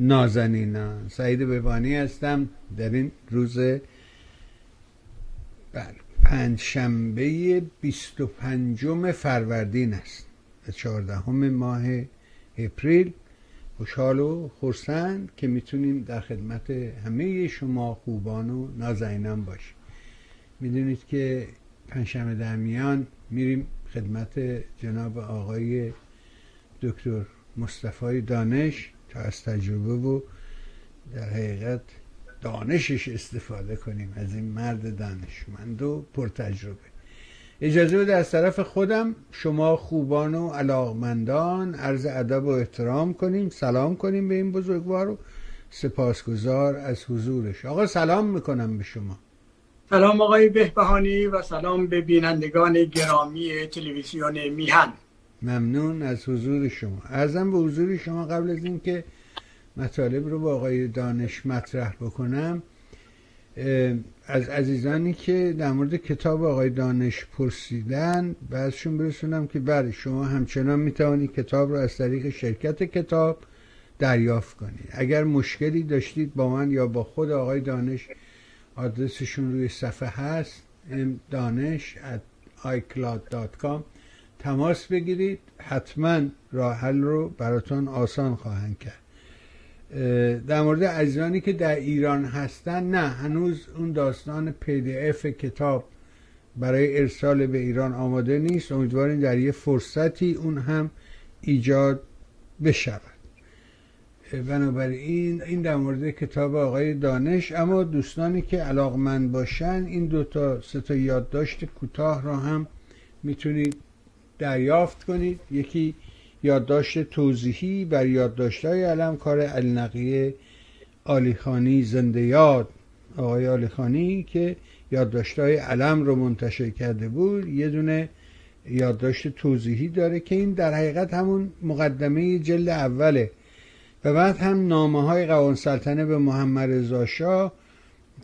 نازنینان سعید ببانی هستم. در این روز بر پنج شنبه 25 فروردین است. و چهاردهم ماه اپریل. خوشحال و خورسند که می‌تونیم در خدمت همه شما خوبان و نازنینان باشیم. می‌دونید که پنجشنبه در میان میریم خدمت جناب آقای دکتر مصطفی دانش. تا از تجربه و در حقیقت دانشش استفاده کنیم از این مرد دانشمند و پرتجربه. اجازه بده از طرف خودم شما خوبان و علاقمندان عرض ادب و احترام کنیم سلام کنیم به این بزرگوار و سپاسگزار از حضورش. آقا سلام می‌کنم به شما. سلام آقای بهبهانی و سلام به بینندگان گرامی تلویزیون میهن. ممنون از حضور شما. ارزم به حضور شما قبل از اینکه مطالب رو با آقای دانش مطرح بکنم از عزیزانی که در مورد کتاب آقای دانش پرسیدن بعضشون برسونم که بله شما همچنان می‌توانید کتاب رو از طریق شرکت کتاب دریافت کنید. اگر مشکلی داشتید با من یا با خود آقای دانش آدرسشون روی صفحه هست دانش at icloud.com تماس بگیرید. حتما راه حل رو براتون آسان خواهند کرد. در مورد عزیزانی که در ایران هستن نه هنوز اون داستان پی اف کتاب برای ارسال به ایران آماده نیست. امیدواریم در یه فرصتی اون هم ایجاد بشود. بنابراین این در مورد کتاب آقای دانش. اما دوستانی که علاقمند باشن این دو تا سه تا یادداشت کوتاه را هم می‌تونید دریافت کنید. یکی یادداشت توضیحی بر یادداشت‌های علم کار النقیه آلیخانی زنده یاد. آقای آلیخانی که یادداشت‌های علم رو منتشر کرده بود یه دونه یادداشت توضیحی داره که این در حقیقت همون مقدمه جلد اوله. و بعد هم نامه های قوان سلطنه به محمد رضا شاه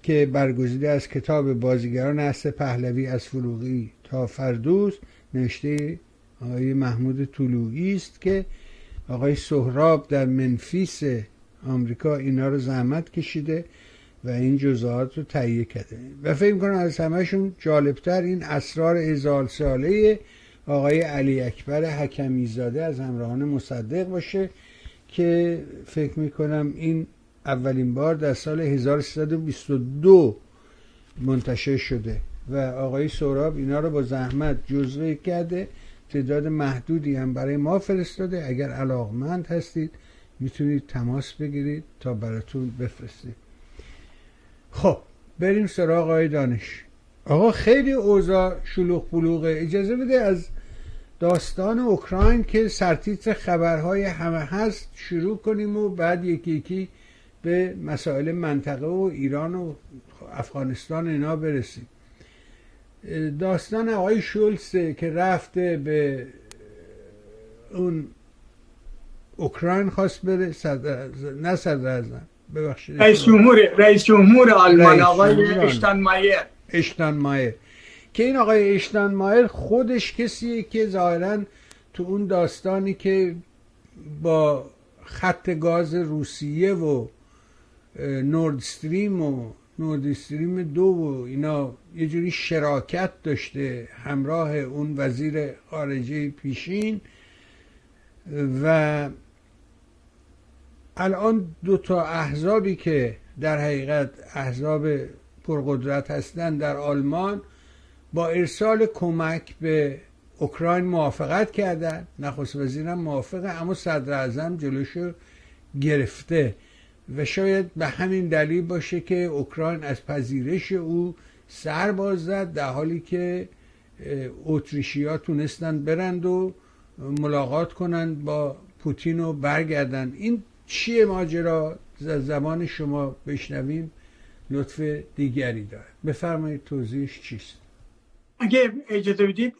که برگزیده از کتاب بازیگران اصل پهلوی از فروغی تا فردوس نوشته آقای محمود طلوعی است که آقای سهراب در منفیس آمریکا اینا رو زحمت کشیده و این جزئیات رو تهیه کرده. و فکر کنم از همهشون جالبتر این اسرار ازال ساله آقای علی اکبر حکمی زاده از همراهان مصدق باشه که فکر می‌کنم این اولین بار در سال 1322 منتشر شده و آقای سوراب اینا رو با زحمت جزوه کرده تعداد محدودی هم برای ما فرستاده. اگر علاقمند هستید می‌تونید تماس بگیرید تا براتون بفرستید خب بریم سراغ آقای دانش. آقا خیلی اوضاع شلوغ بلوغه اجازه بده از داستان اوکراین که سرتیتر خبرهای همه هست شروع کنیم و بعد یکی یکی به مسائل منطقه و ایران و افغانستان اینا برسیم. داستان آقای شولسه که رفته به اون اوکراین خواست بره صدر نه صدر ازم ببخشید. رئیس جمهور رئیس جمهور آلمان آقای اشتان مایر. اشتان مایر. که این آقای اشتان مایر خودش کسیه که ظاهرا تو اون داستانی که با خط گاز روسیه و نورد استریم و نورد استریم دو و اینا یه جوری شراکت داشته همراه اون وزیر خارجه پیشین و الان دو تا احزابی که در حقیقت احزاب پرقدرت هستند در آلمان با ارسال کمک به اوکراین موافقت کردن نخست وزیرم موافقه اما صدر اعظم جلوشو گرفته. و شاید به همین دلیل باشه که اوکراین از پذیرش او سر باز زد در حالی که اتریشیا تونستن برند و ملاقات کنند با پوتین و برگردن. این چیه ماجرا؟ زمان شما بشنویم. لطف دیگری دارد. بفرمایید توضیحش چیست؟ اگه اجازه بدید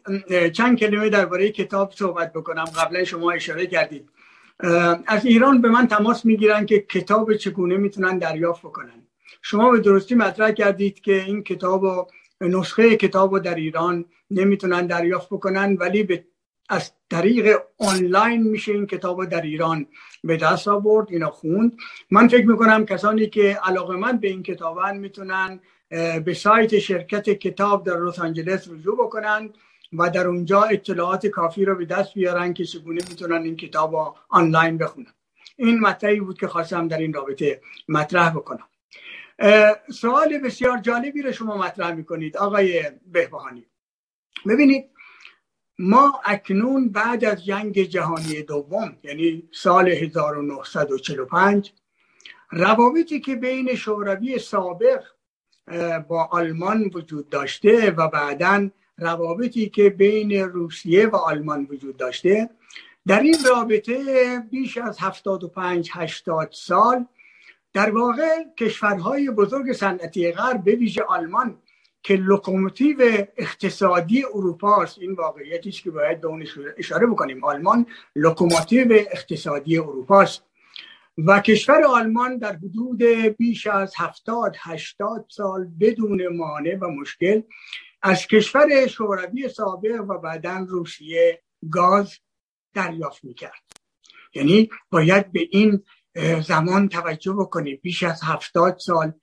چند کلمه درباره کتاب صحبت بکنم. قبلا شما اشاره کردید. از ایران به من تماس می‌گیرن که کتاب چگونه می‌تونن دریافت بکنن. شما به درستی مطرح کردید که این کتاب و نسخه کتاب رو در ایران نمی‌تونن دریافت بکنن ولی به از طریق آنلاین میشه این کتاب در ایران به دست آورد اینا خوند. من فکر می‌کنم کسانی که علاقه من به این کتابن می‌تونن به سایت شرکت کتاب در لس آنجلس رجوع بکنن. و در اونجا اطلاعات کافی رو به دست بیارن که چگونه می‌تونن این کتاب رو آنلاین بخونن. این مطلبی بود که خواستم در این رابطه مطرح بکنم. سوال بسیار جالبی رو شما مطرح می‌کنید آقای بهبهانی. ببینید ما اکنون بعد از جنگ جهانی دوم یعنی سال 1945 روابطی که بین شوروی سابق با آلمان وجود داشته و بعدا روابطی که بین روسیه و آلمان وجود داشته. در این رابطه بیش از 75 80 سال در واقع کشورهای بزرگ صنعتی غرب به ویژه آلمان که لوکوموتیو اقتصادی اروپا است. این واقعیتی است که باید به اون اشاره بکنیم. آلمان لوکوموتیو اقتصادی اروپا است. و کشور آلمان در حدود بیش از هفتاد هشتاد سال بدون مانع و مشکل از کشور شوروی سابق و بعدا روسیه گاز دریافت می‌کرد. یعنی باید به این زمان توجه بکنیم بیش از هفتاد سال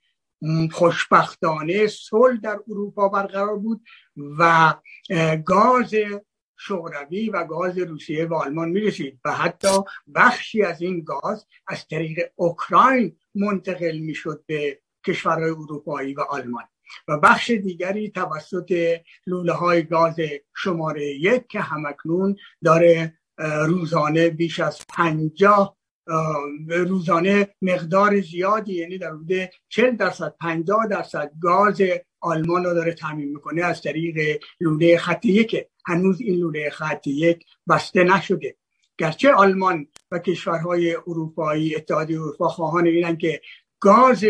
خوشبختانه صلح در اروپا برقرار بود و گاز شوروی و گاز روسیه و آلمان می‌رسید و حتی بخشی از این گاز از طریق اوکراین منتقل می‌شد به کشورهای اروپایی و آلمان. و بخش دیگری توسط لوله های گاز شماره یک که همکنون داره روزانه بیش از پنجاه روزانه مقدار زیادی یعنی در حدود 40 درصد 50 درصد گاز آلمان رو داره تعمین می‌کنه از طریق لوله خط یک. هنوز این لوله خط یک بسته نشده. گرچه آلمان و کشورهای اروپایی اتحادیه اروپا خواهان اینن که گاز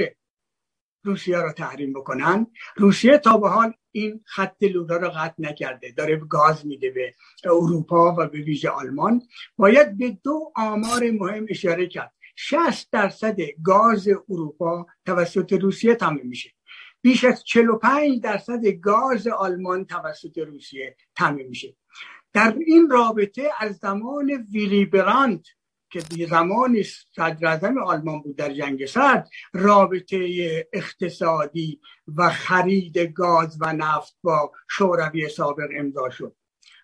روسیه رو تحریم بکنن. روسیه تا به حال این خط لوله رو قطع نکرده. داره گاز میده به اروپا و به ویژه آلمان. باید به دو آمار مهم اشاره کرد. 60 درصد گاز اروپا توسط روسیه تامین میشه. بیش از 45 درصد گاز آلمان توسط روسیه تامین میشه. در این رابطه از زمان ویلی براند که زمانی صدر آلمان بود در جنگ سرد رابطه اقتصادی و خرید گاز و نفت با شوروی سابق امضا شد.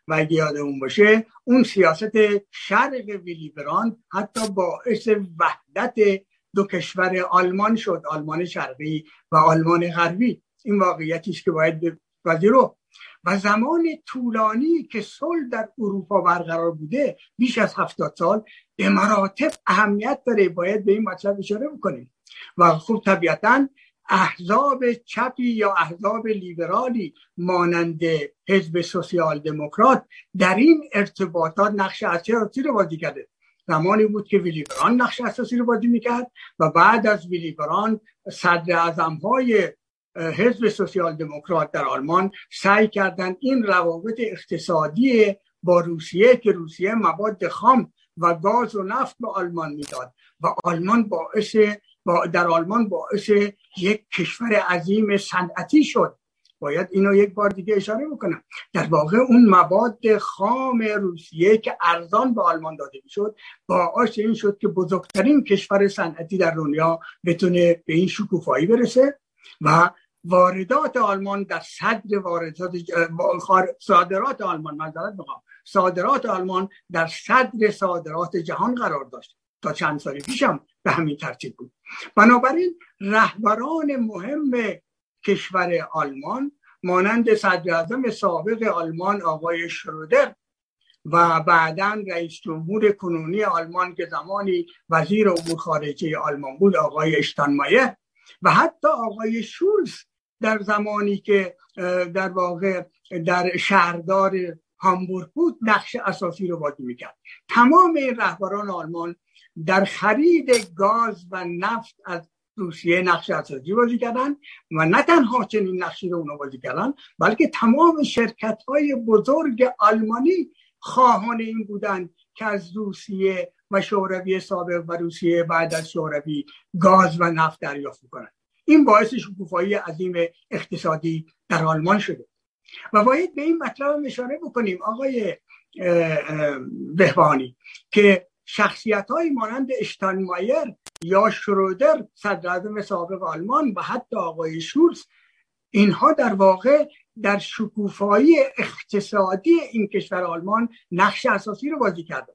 و اگه یادمون باشه اون سیاست شرق ویلی حتی باعث وحدت دو کشور آلمان شد آلمان شرقی و آلمان غربی. این واقعیتی است که باید رو و زمان طولانی که صلح در اروپا برقرار بوده بیش از هفتاد سال به مراتب اهمیت داره. باید به این مطلب اشاره بکنیم. و خب طبیعتا احزاب چپی یا احزاب لیبرالی مانند حزب سوسیال دموکرات در این ارتباطات نقش اساسی رو بازی کرده؟ زمانی بود که ویلی نقش اساسی رو بازی می‌کرد و بعد از ویلی صدر اعظم های حزب سوسیال دموکرات در آلمان سعی کردند این روابط اقتصادی با روسیه که روسیه مواد خام و گاز و نفت به آلمان می‌داد و آلمان باعث با در آلمان باعث یک کشور عظیم صنعتی شد. باید اینو یک بار دیگه اشاره بکنم. در واقع اون مواد خام روسیه که ارزان به آلمان داده می‌شد باعث این شد که بزرگترین کشور صنعتی در دنیا بتونه به این شکوفایی برسه و واردات آلمان در صدر واردات صادرات آلمان معذرت می‌خوام. صادرات آلمان در صدر صادرات جهان قرار داشت. تا چند سال پیشم به همین ترتیب بود. بنابراین رهبران مهم کشور آلمان مانند صدر اعظم سابق آلمان آقای شرودر و بعدا رئیس جمهور کنونی آلمان که زمانی وزیر امور خارجه آلمان بود آقای اشتانمایه و حتی آقای شولز در زمانی که در واقع در شهردار هامبورگ بود نقش اساسی رو بازی می‌کرد. تمام رهبران آلمان در خرید گاز و نفت از روسیه نقش اساسی بازی کردن و نه تنها چنین نقشی رو اونا بازی کردن بلکه تمام شرکت های بزرگ آلمانی خواهان این بودن که از روسیه و شوروی سابق و روسیه بعد از شوروی گاز و نفت دریافت کنند این باعث شکوفایی عظیم اقتصادی در آلمان شده. و باید به این مطلب اشاره بکنیم آقای بهبانی که شخصیت های مانند اشتانمایر یا شرودر صدر سابق آلمان و حتی آقای شولز اینها در واقع در شکوفایی اقتصادی این کشور آلمان نقش اساسی رو بازی کردن.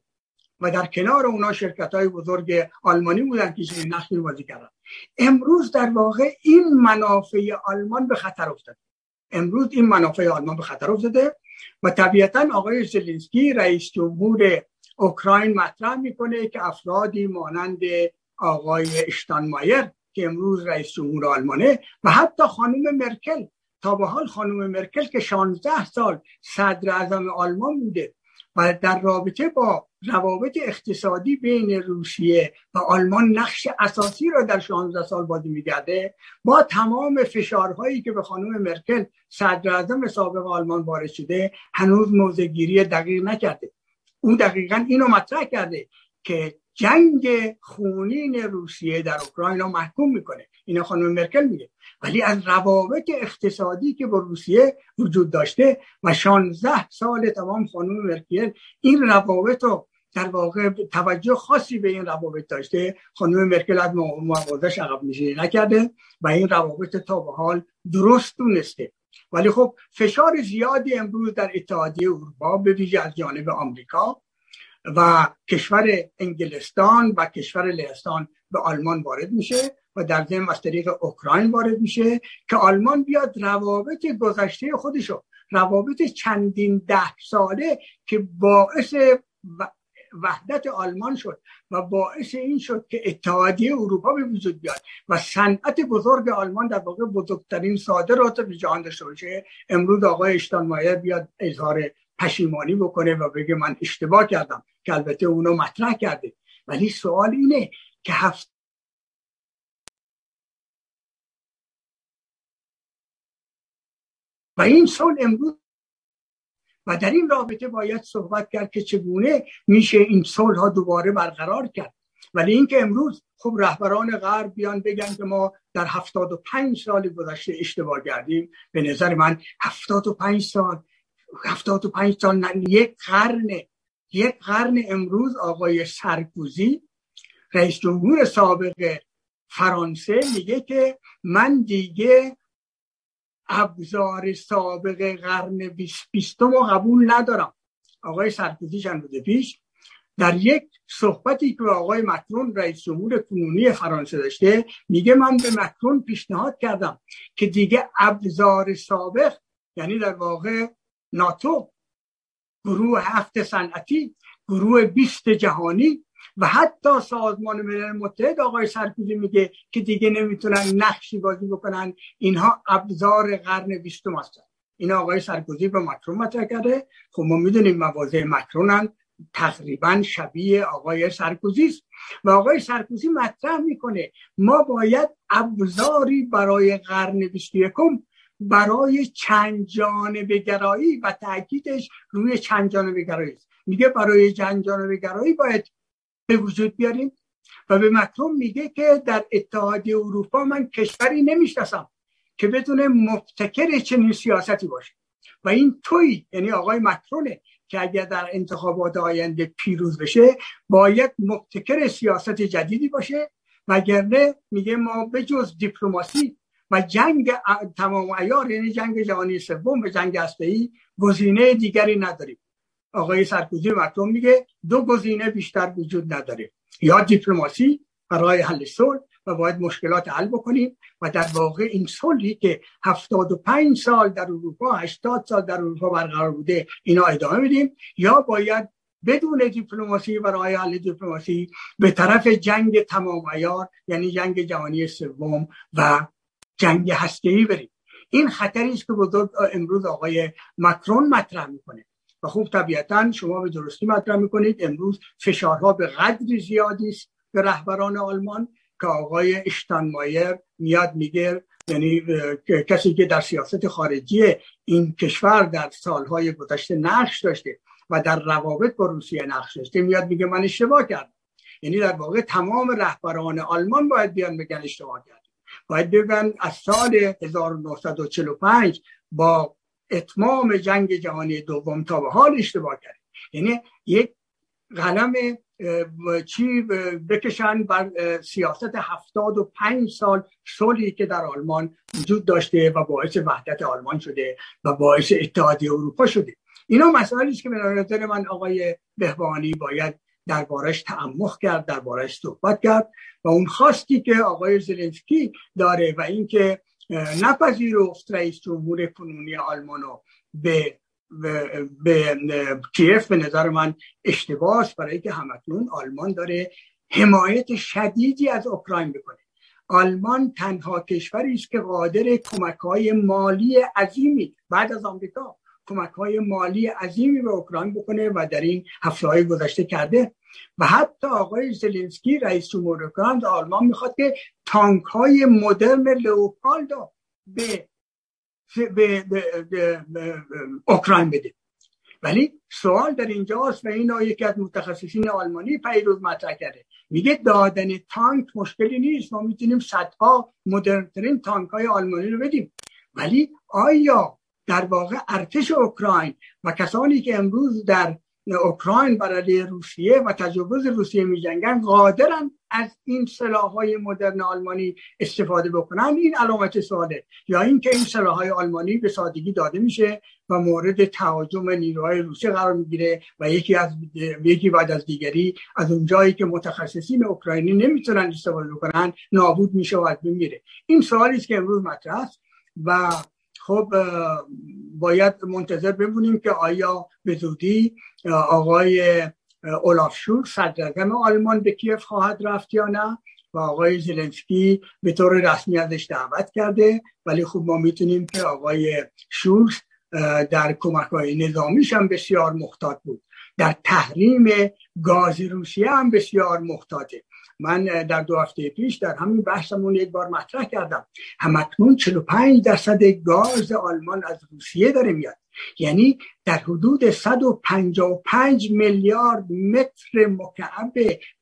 و در کنار اونا شرکت های بزرگ آلمانی بودن که این نقش رو بازی کردن. امروز در واقع این منافع آلمان به خطر افتاده. امروز این منافع آلمان به خطر افتاده و طبیعتا آقای زلنسکی رئیس جمهور اوکراین مطرح می‌کنه که افرادی مانند آقای اشتانمایر که امروز رئیس جمهور آلمانه و حتی خانم مرکل تا به حال خانم مرکل که 16 سال صدر اعظم آلمان بوده و در رابطه با روابط اقتصادی بین روسیه و آلمان نقش اساسی را در 16 سال بازی میگرده با تمام فشارهایی که به خانم مرکل صدر اعظم سابق آلمان وارد شده هنوز موضع دقیق نکرده. او دقیقا اینو مطرح کرده که جنگ خونین روسیه در اوکراین را محکوم می‌کنه. اینا خانم مرکل میگه. ولی از روابط اقتصادی که با روسیه وجود داشته و 16 سال تمام خانم مرکل این روابط رو در واقع توجه خاصی به این روابط داشته خانم مرکل از موازش عقب نشینی نکرده و این روابط تا به حال درست دونسته. ولی خب فشار زیادی امروز در اتحادیه اروپا به ویژه از جانب آمریکا و کشور انگلستان و کشور لهستان به آلمان وارد میشه. و در ضمن از طریق اوکراین وارد میشه که آلمان بیاد روابط گذشته خودشو روابط چندین ده ساله که باعث وحدت آلمان شد و باعث این شد که اتحادیه اروپا به وجود بیاد و صنعت بزرگ آلمان در واقع بزرگترین صادرات به جهان داشته باشه. امروز آقای اشتانمایر بیاد اظهار پشیمانی بکنه و بگه من اشتباه کردم که البته اونو مطرح کرده. ولی سوال اینه که هفت و این سال امروز و در این رابطه باید صحبت کرد که چگونه میشه این صلح ها دوباره برقرار کرد. ولی اینکه امروز خب رهبران غرب بیان بگن که ما در هفتاد و پنج سال گذشته اشتباه کردیم به نظر من هفتاد و پنج سال هفتاد و پنج سال یک قرن یک قرن امروز آقای سرکوزی رئیس جمهور سابق فرانسه میگه که من دیگه ابزار سابق قرن بیستم رو قبول ندارم. آقای سرکوزی چند روز پیش در یک صحبتی که آقای مکرون رئیس جمهور کنونی فرانسه داشته میگه من به مکرون پیشنهاد کردم که دیگه ابزار سابق یعنی در واقع ناتو گروه هفت صنعتی گروه بیست جهانی و حتی سازمان ملل متحد آقای سرکوزی میگه که دیگه نمی‌تونن نقشی بازی بکنن. اینها ابزار قرن بیستم هستن. این آقای سرکوزی به مکرون مطرح کرده. خب ما می‌دونیم مواضع مکرونن تقریبا شبیه آقای سرکوزی است. و آقای سرکوزی مطرح می‌کنه ما باید ابزاری برای قرن بیست یکم برای چند جانبه گرایی و تاکیدش روی چند جانبه گرایی میگه برای چند جانبه گرایی باید به وجود بیاریم و به مکرون میگه که در اتحادیه اروپا من کشوری نمی‌شناسم که بدون مبتکر چنین سیاستی باشه. و این توی یعنی آقای مکرونه که اگر در انتخابات آینده پیروز بشه باید مبتکر سیاست جدیدی باشه. وگرنه میگه ما به جز دیپلماسی و جنگ تمام ایار یعنی جنگ جهانی سوم و جنگ ای گزینه دیگری نداریم. آقای سرکوزی مکرون میگه دو گزینه بیشتر وجود نداره. یا دیپلماسی برای حل صلح و باید مشکلات حل بکنیم و در واقع این صلحی که 75 سال در اروپا 80 سال در اروپا برقرار بوده اینا ادامه میدیم یا باید بدون دیپلماسی برای حل دیپلماسی به طرف جنگ تمام ایار یعنی جنگ جهانی سوم و جنگ هسته‌ای بریم. این خطری است که بزرگ امروز آقای مکرون مطرح می‌کنه. و خوب طبیعتا شما به درستی مطرح می‌کنید. امروز فشارها به قدری زیادی است به رهبران آلمان که آقای اشتانمایر میاد میگه یعنی کسی که در سیاست خارجی این کشور در سالهای گذشته نقش داشته و در روابط با روسیه نقش داشته میاد میگه من اشتباه کردم. یعنی در واقع تمام رهبران آلمان باید بیان بگن اشتباه کرد باید بگن از سال 1945 با اتمام جنگ جهانی دوم تا به حال اشتباه کرد. یعنی یک قلم چی بکشن بر سیاست هفتاد و پنج سال صلحی که در آلمان وجود داشته و باعث وحدت آلمان شده و باعث اتحادیه اروپا شده. اینا مسائلی است که به نظر من آقای بهبانی باید دربارش تعمق کرد دربارش صحبت کرد و اون خواستی که آقای زلنسکی داره و اینکه نپذیرفت رئیس جمهور کنونی آلمانو به به کیف. به نظر من اشتباس برای که همکنون آلمان داره حمایت شدیدی از اوکراین بکنه آلمان تنها کشوری است که قادر کمک های مالی عظیمی بعد از آمریکا کمک های مالی عظیمی به اوکراین بکنه و در این هفته های گذشته کرده و حتی آقای زلنسکی رئیس جمهور اوکراین آلمان می‌خواد که تانک های مدرن لوپالدو به به, اوکراین بده. ولی سوال در اینجاست و این یکی از متخصصین آلمانی پیروز مطرح کرده. میگه دادن تانک مشکلی نیست. ما می‌تونیم صدها مدرنترین تانک های آلمانی رو بدیم. ولی آیا در واقع ارتش اوکراین و کسانی که امروز در اوکراین برای روسیه و تجاوز روسیه می جنگن قادرن از این سلاح های مدرن آلمانی استفاده بکنن. این علامت سواله یا اینکه این سلاح های آلمانی به سادگی داده میشه و مورد تهاجم نیروهای روسیه قرار می‌گیره و یکی از یکی بعد از دیگری از اون جایی که متخصصین اوکراینی نمی‌تونن استفاده بکنن نابود میشه و از میره. این سوالی است که امروز مطرح است و خب باید منتظر بمونیم که آیا به زودی آقای اولاف شور صدر آلمان به کیف خواهد رفت یا نه و آقای زلنسکی به طور رسمی ازش دعوت کرده. ولی خب ما می‌تونیم که آقای شور در کمک های نظامیش هم بسیار محتاط بود. در تحریم گاز روسیه هم بسیار محتاطه. من در دو هفته پیش در همین بحثمون یک بار مطرح کردم. همکنون 45 درصد گاز آلمان از روسیه داره میاد. یعنی در حدود 155 میلیارد متر مکعب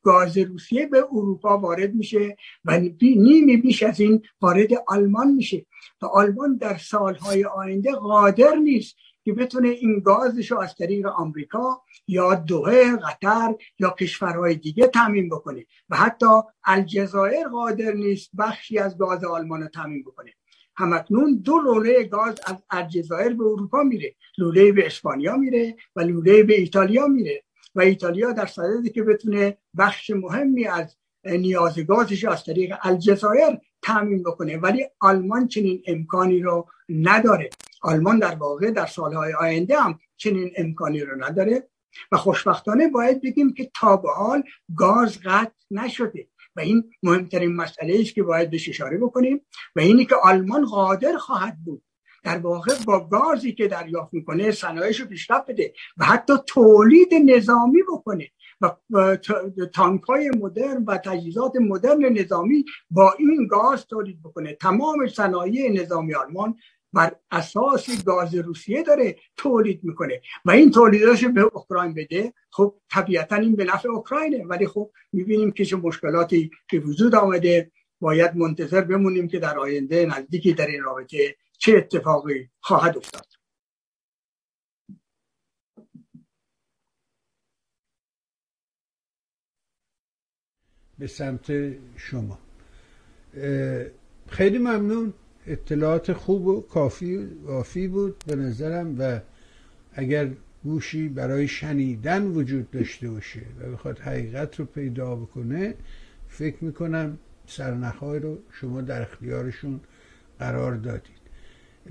گاز روسیه به اروپا وارد میشه و نیمی بیش از این وارد آلمان میشه. و آلمان در سالهای آینده قادر نیست که بتونه این گازش رو از طریق آمریکا یا دوه قطر یا کشورهای دیگه تامین بکنه و حتی الجزایر قادر نیست بخشی از گاز آلمان رو تامین بکنه. همکنون دو لوله گاز از الجزایر به اروپا میره لوله به اسپانیا میره و لوله به ایتالیا میره و ایتالیا در صددی که بتونه بخش مهمی از نیاز گازش از طریق الجزایر تامین بکنه ولی آلمان چنین امکانی رو نداره. آلمان در واقع در سالهای آینده هم چنین امکانی رو نداره و خوشبختانه باید بگیم که تا به حال گاز قطع نشده و این مهمترین مسئله است که باید بهش اشاره بکنیم و اینی که آلمان قادر خواهد بود در واقع با گازی که دریافت می‌کنه صنایعش رو پیشرفت بده و حتی تولید نظامی بکنه و تانک های مدرن و تجهیزات مدرن نظامی با این گاز تولید بکنه. تمام صنایع نظامی آلمان بر اساس گاز روسیه داره تولید می‌کنه. و این تولیداش به اوکراین بده. خب طبیعتا این به نفع اوکراینه. ولی خب می‌بینیم که چه مشکلاتی که وجود آمده. باید منتظر بمونیم که در آینده نزدیکی در این رابطه چه اتفاقی خواهد افتاد. به سمت شما. خیلی ممنون. اطلاعات خوب و کافی وافی بود به نظرم و اگر گوشی برای شنیدن وجود داشته باشه و بخواد حقیقت رو پیدا بکنه فکر می‌کنم سرنخهای رو شما در اختیارشون قرار دادید.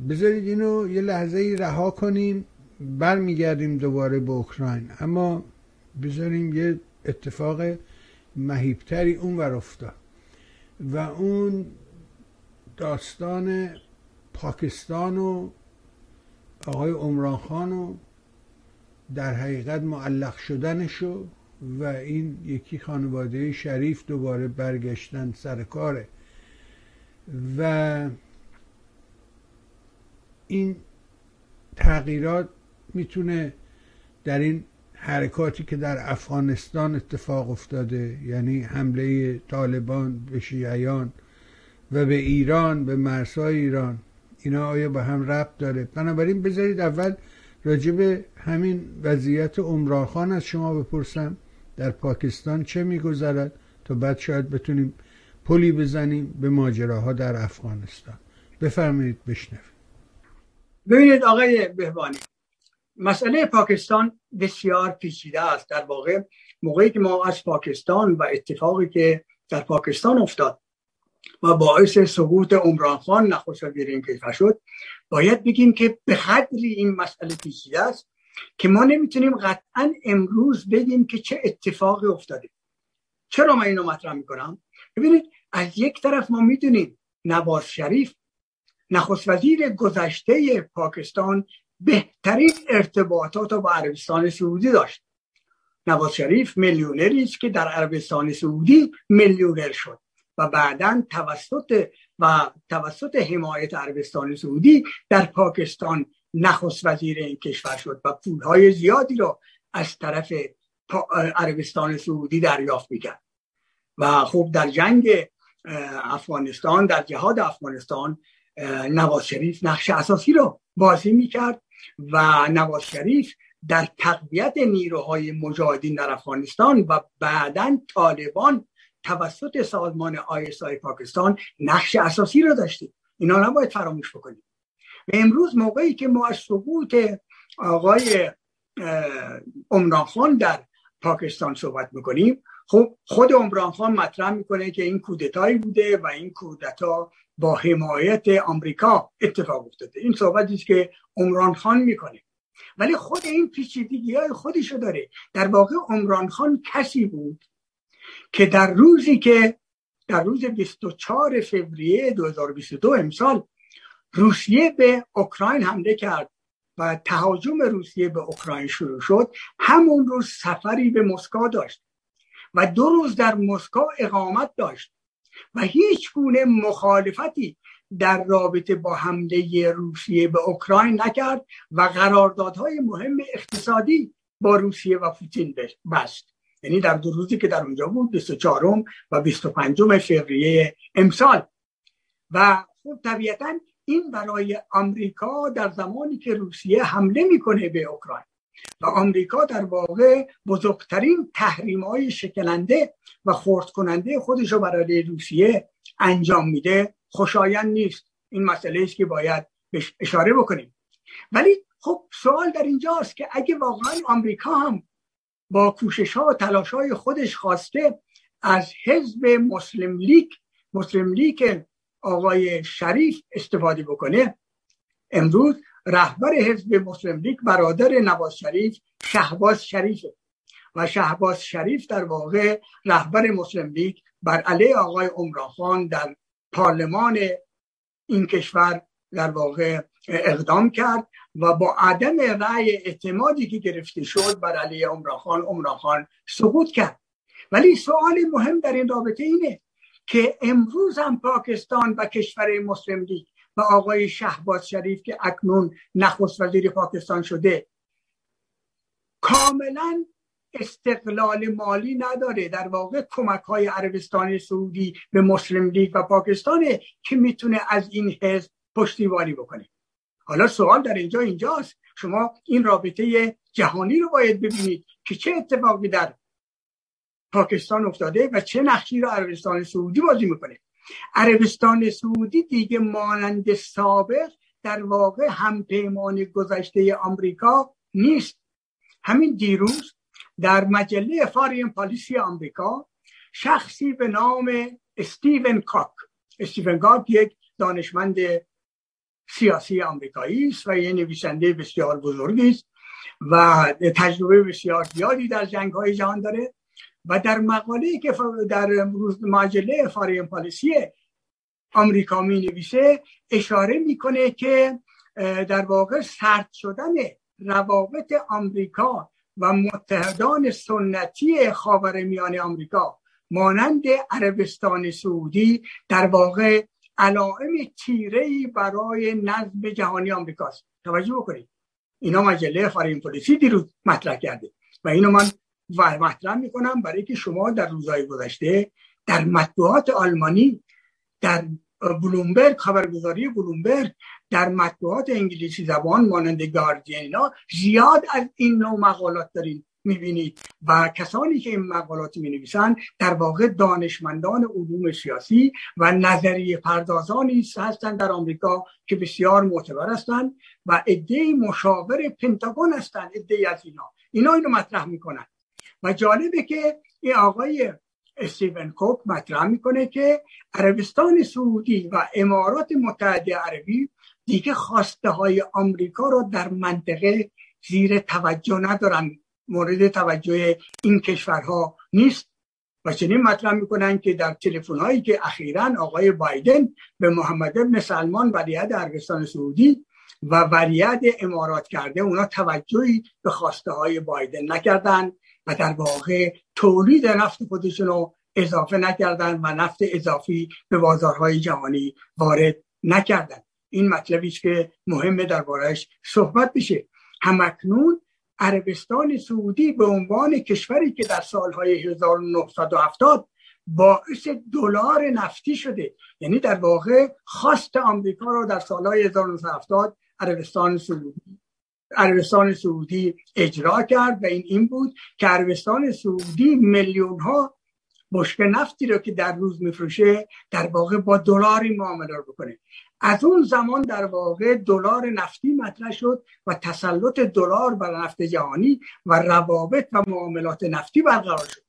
بذارید اینو یه لحظه ای رها کنیم برمیگردیم دوباره به اوکراین. اما بذاریم یه اتفاق مهیبتری اون ور افتاد و اون داستان پاکستان و آقای عمران خان و در حقیقت معلق شدنشو و این یکی خانواده شریف دوباره برگشتن سر کاره. و این تغییرات می‌تونه در این حرکاتی که در افغانستان اتفاق افتاده یعنی حمله طالبان به شیعیان و به ایران به مرزهای ایران. اینا آیا به هم ربط داره؟ بنابراین بذارید اول راجب همین وضعیت عمران از شما بپرسم. در پاکستان چه میگذرد تا بعد شاید بتونیم پلی بزنیم به ماجراها در افغانستان؟ بفرمایید بشنوید ببینید آقای بهبانی مسئله پاکستان بسیار پیچیده است. در واقع موقعی که ما از پاکستان و اتفاقی که در پاکستان افتاد و باعث سقوط عمران خان نخست وزیر این کشور شد. باید بگیم که به قدری این مسئله پیچیده است که ما نمی‌تونیم قطعا امروز بگیم که چه اتفاقی افتاده. چرا من اینو مطرح می‌کنم؟ ببینید از یک طرف ما می‌دونیم نواز شریف نخست وزیر گذشته پاکستان بهترین ارتباطات با عربستان سعودی داشت. نواز شریف میلیونری است که در عربستان سعودی میلیونر شد. و بعدا توسط و توسط حمایت عربستان سعودی در پاکستان نخست وزیر این کشور شد و پولهای زیادی را از طرف عربستان سعودی دریافت می‌کرد. و خب در جنگ افغانستان در جهاد افغانستان نواز شریف نقش اساسی رو بازی می‌کرد و نواز شریف در تقویت نیروهای مجاهدین در افغانستان و بعدا طالبان توسط سازمان آیسای پاکستان نقش اساسی رو داشتیم. اینا نباید فراموش بکنیم. و امروز موقعی که ما از سقوط آقای عمران خان در پاکستان صحبت می‌کنیم خب خود عمران خان مطرح می‌کنه که این کودتایی بوده و این کودتا با حمایت آمریکا اتفاق افتاده. این صحبتی است که عمران خان می‌کنه. ولی خود این پیچیدگی های خودشو داره. در واقع عمران خان کسی بود که در روزی که در روز 24 فوریه 2022 امسال روسیه به اوکراین حمله کرد و تهاجم روسیه به اوکراین شروع شد همون روز سفری به مسکو داشت و دو روز در مسکو اقامت داشت و هیچ گونه مخالفتی در رابطه با حمله روسیه به اوکراین نکرد و قراردادهای مهم اقتصادی با روسیه و پوتین بست. یعنی در دو روزی که در اونجا بود 24 و 25 فوریه امسال. و خب طبیعتا این برای آمریکا در زمانی که روسیه حمله می‌کنه به اوکراین و آمریکا در واقع بزرگترین تحریم های شکننده و خورد کننده خودش رو برای روسیه انجام میده خوشایند نیست. این مسئله است که باید اشاره بکنیم. ولی خب سوال در اینجاست که اگه واقعا آمریکا هم با کوشش ها و تلاش های خودش خواسته از حزب مسلم لیگ مسلم لیگ آقای شریف استفاده بکنه. امروز رهبر حزب مسلم لیگ برادر نواز شریف شهباز شریفه و شهباز شریف در واقع رهبر مسلم لیگ بر علیه آقای عمران خان در پارلمان این کشور در واقع اقدام کرد و با عدم رأی اعتمادی که گرفته شد بر علیه عمران خان عمران خان سقوط کرد. ولی سوال مهم در این رابطه اینه که امروز هم پاکستان و کشور مسلم لیگ و آقای شهباز شریف که اکنون نخست وزیر پاکستان شده کاملا استقلال مالی نداره. در واقع کمک های عربستان سعودی به مسلم لیگ و پاکستانه که می‌تونه از این حزب پشتیبانی بکنه. حالا سوال در اینجا اینجاست. شما این رابطه جهانی رو باید ببینید که چه اتفاقی در پاکستان افتاده و چه نقشی رو عربستان سعودی بازی می‌کنه. عربستان سعودی دیگه مانند سابق در واقع همپیمان گذشته آمریکا نیست. همین دیروز در مجله فارین پالیسی آمریکا شخصی به نام استیون کاک. استیون کاک یک دانشمند سیاسی آمریکایی است و یه نویسنده بسیار بزرگی است و تجربه بسیار زیادی در جنگ های جهان داره و در مقاله که در مجله فارین پالیسی آمریکا می نویسه اشاره می‌کنه که در واقع سرد شدن روابط آمریکا و متحدان سنتی خاورمیانه آمریکا مانند عربستان سعودی در واقع علائم تیره برای نظم جهانی آمریکاست. توجه بکنید. اینا مجله فارین پلیسی دیروز مطرح کرده و اینو من مطرح می‌کنم برای که شما در روزهای گذشته در مطبوعات آلمانی در بلومبرگ خبرگزاری بلومبرگ در مطبوعات انگلیسی زبان مانند گاردین زیاد از این نوع مقالات دارین. می‌بینید و کسانی که این مقالات می نویسن در واقع دانشمندان علوم سیاسی و نظریه پردازانی هستند در آمریکا که بسیار معتبر هستند و عده مشاور پنتاگون هستند عده از اینا. اینا اینو مطرح می‌کنن. و جالبه که این آقای استیون کوک مطرح می‌کنه که عربستان سعودی و امارات متحده عربی دیگه خواسته های آمریکا را در منطقه زیر توجه ندارن. مورد توجه این کشورها نیست و چنین مطرح می‌کنن که در تلفن هایی که اخیرا آقای بایدن به محمد ابن سلمان ولیعت عربستان سعودی و ولیعت امارات کرده اونا توجهی به خواسته های بایدن نکردن و در واقع تولید نفت خودشون رو اضافه نکردن و نفت اضافی به بازارهای جهانی وارد نکردن این مطلبی که مهمه دربارهش صحبت بشه. همکنون عربستان سعودی به عنوان کشوری که در سالهای 1970 باعث دلار نفتی شده. یعنی در واقع خواست آمریکا را در سالهای 1970 عربستان سعودی عربستان سعودی اجرا کرد و این این بود که عربستان سعودی میلیون ها بشکه نفتی رو که در روز میفروشه در واقع با دلاری معامله رو بکنه. از اون زمان در واقع دلار نفتی مطرح شد و تسلط دلار بر نفت جهانی و روابط و معاملات نفتی برقرار شد.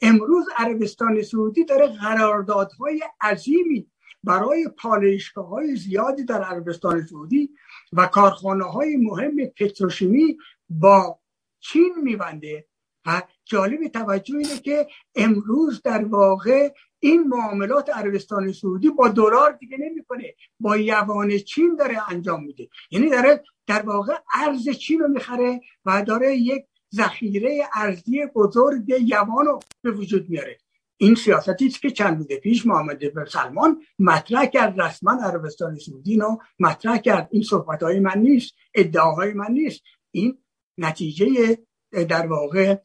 امروز عربستان سعودی داره قراردادهای عظیمی برای پالایشگاه های زیادی در عربستان سعودی و کارخانه های مهم پتروشیمی با چین میبنده و جالب توجه اینه که امروز در واقع این معاملات عربستان سعودی با دلار دیگه نمی‌کنه با یوان چین داره انجام میده. یعنی داره در واقع ارز چین رو می‌خره و داره یک ذخیره ارزی بزرگ یوان رو به وجود میاره. این سیاستی است که چند روز پیش محمد بن سلمان مطرح کرد رسما عربستان سعودی رو مطرح کرد. این صحبت های من نیست ادعاهای من نیست. این نتیجه در واقع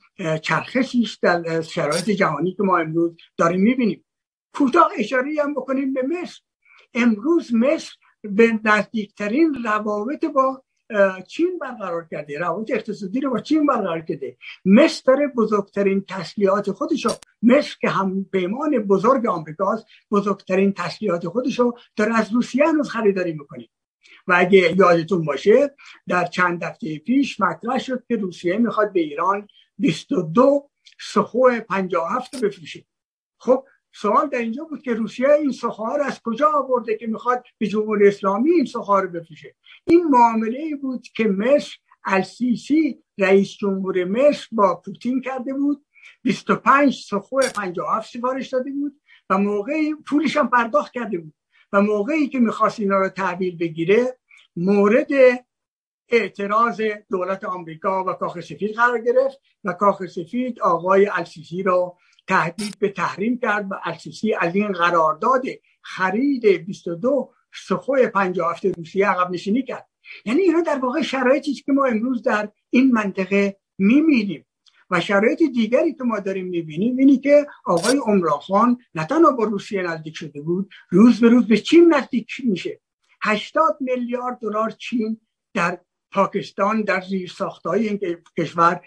چرخشی است در شرایط جهانی که ما امروز داریم می‌بینیم. کوتاه اشاره هم بکنیم به مصر. امروز مصر به نزدیکترین روابط با چین برقرار کرده. روابط اقتصادی رو با چین برقرار کرده. مصر داره بزرگترین تسلیحات خودشو مصر که هم پیمان بزرگ آمریکاست بزرگترین تسلیحات خودشو داره از روسیه هنوز خریداری می‌کنه. و اگه یادتون باشه در چند هفته پیش مطرح شد که روسیه می‌خواد به ایران 22 سخو 57 بفروشه. خب سوال در اینجا بود که روسیه این سخار از کجا آورده که می‌خواد به جمهوری اسلامی این سخار بفروشه؟ این معامله ای بود که مصر السیسی رئیس جمهور مصر با پوتین کرده بود. 25 سخو 57 سفارش داده بود و موقعی پولش هم پرداخت کرده بود. و موقعی که می‌خواست اینا رو تحویل بگیره مورد اعتراض دولت آمریکا و کاخ سفید قرار گرفت و کاخ سفید آقای السیسی رو تهدید به تحریم کرد و السیسی از این قرارداد خرید 22 سخو 57 روسیه عقب نشینی کرد. یعنی اینا در واقع شرایطی که ما امروز در این منطقه می‌بینیم. و شرایط دیگری که ما داریم می‌بینیم اینی که آقای عمران نه تنها با روسیه نزدیک شده بود روز به روز به چین نزدیک میشه. 80 میلیارد دلار چین در پاکستان در زیر ساختهای این کشور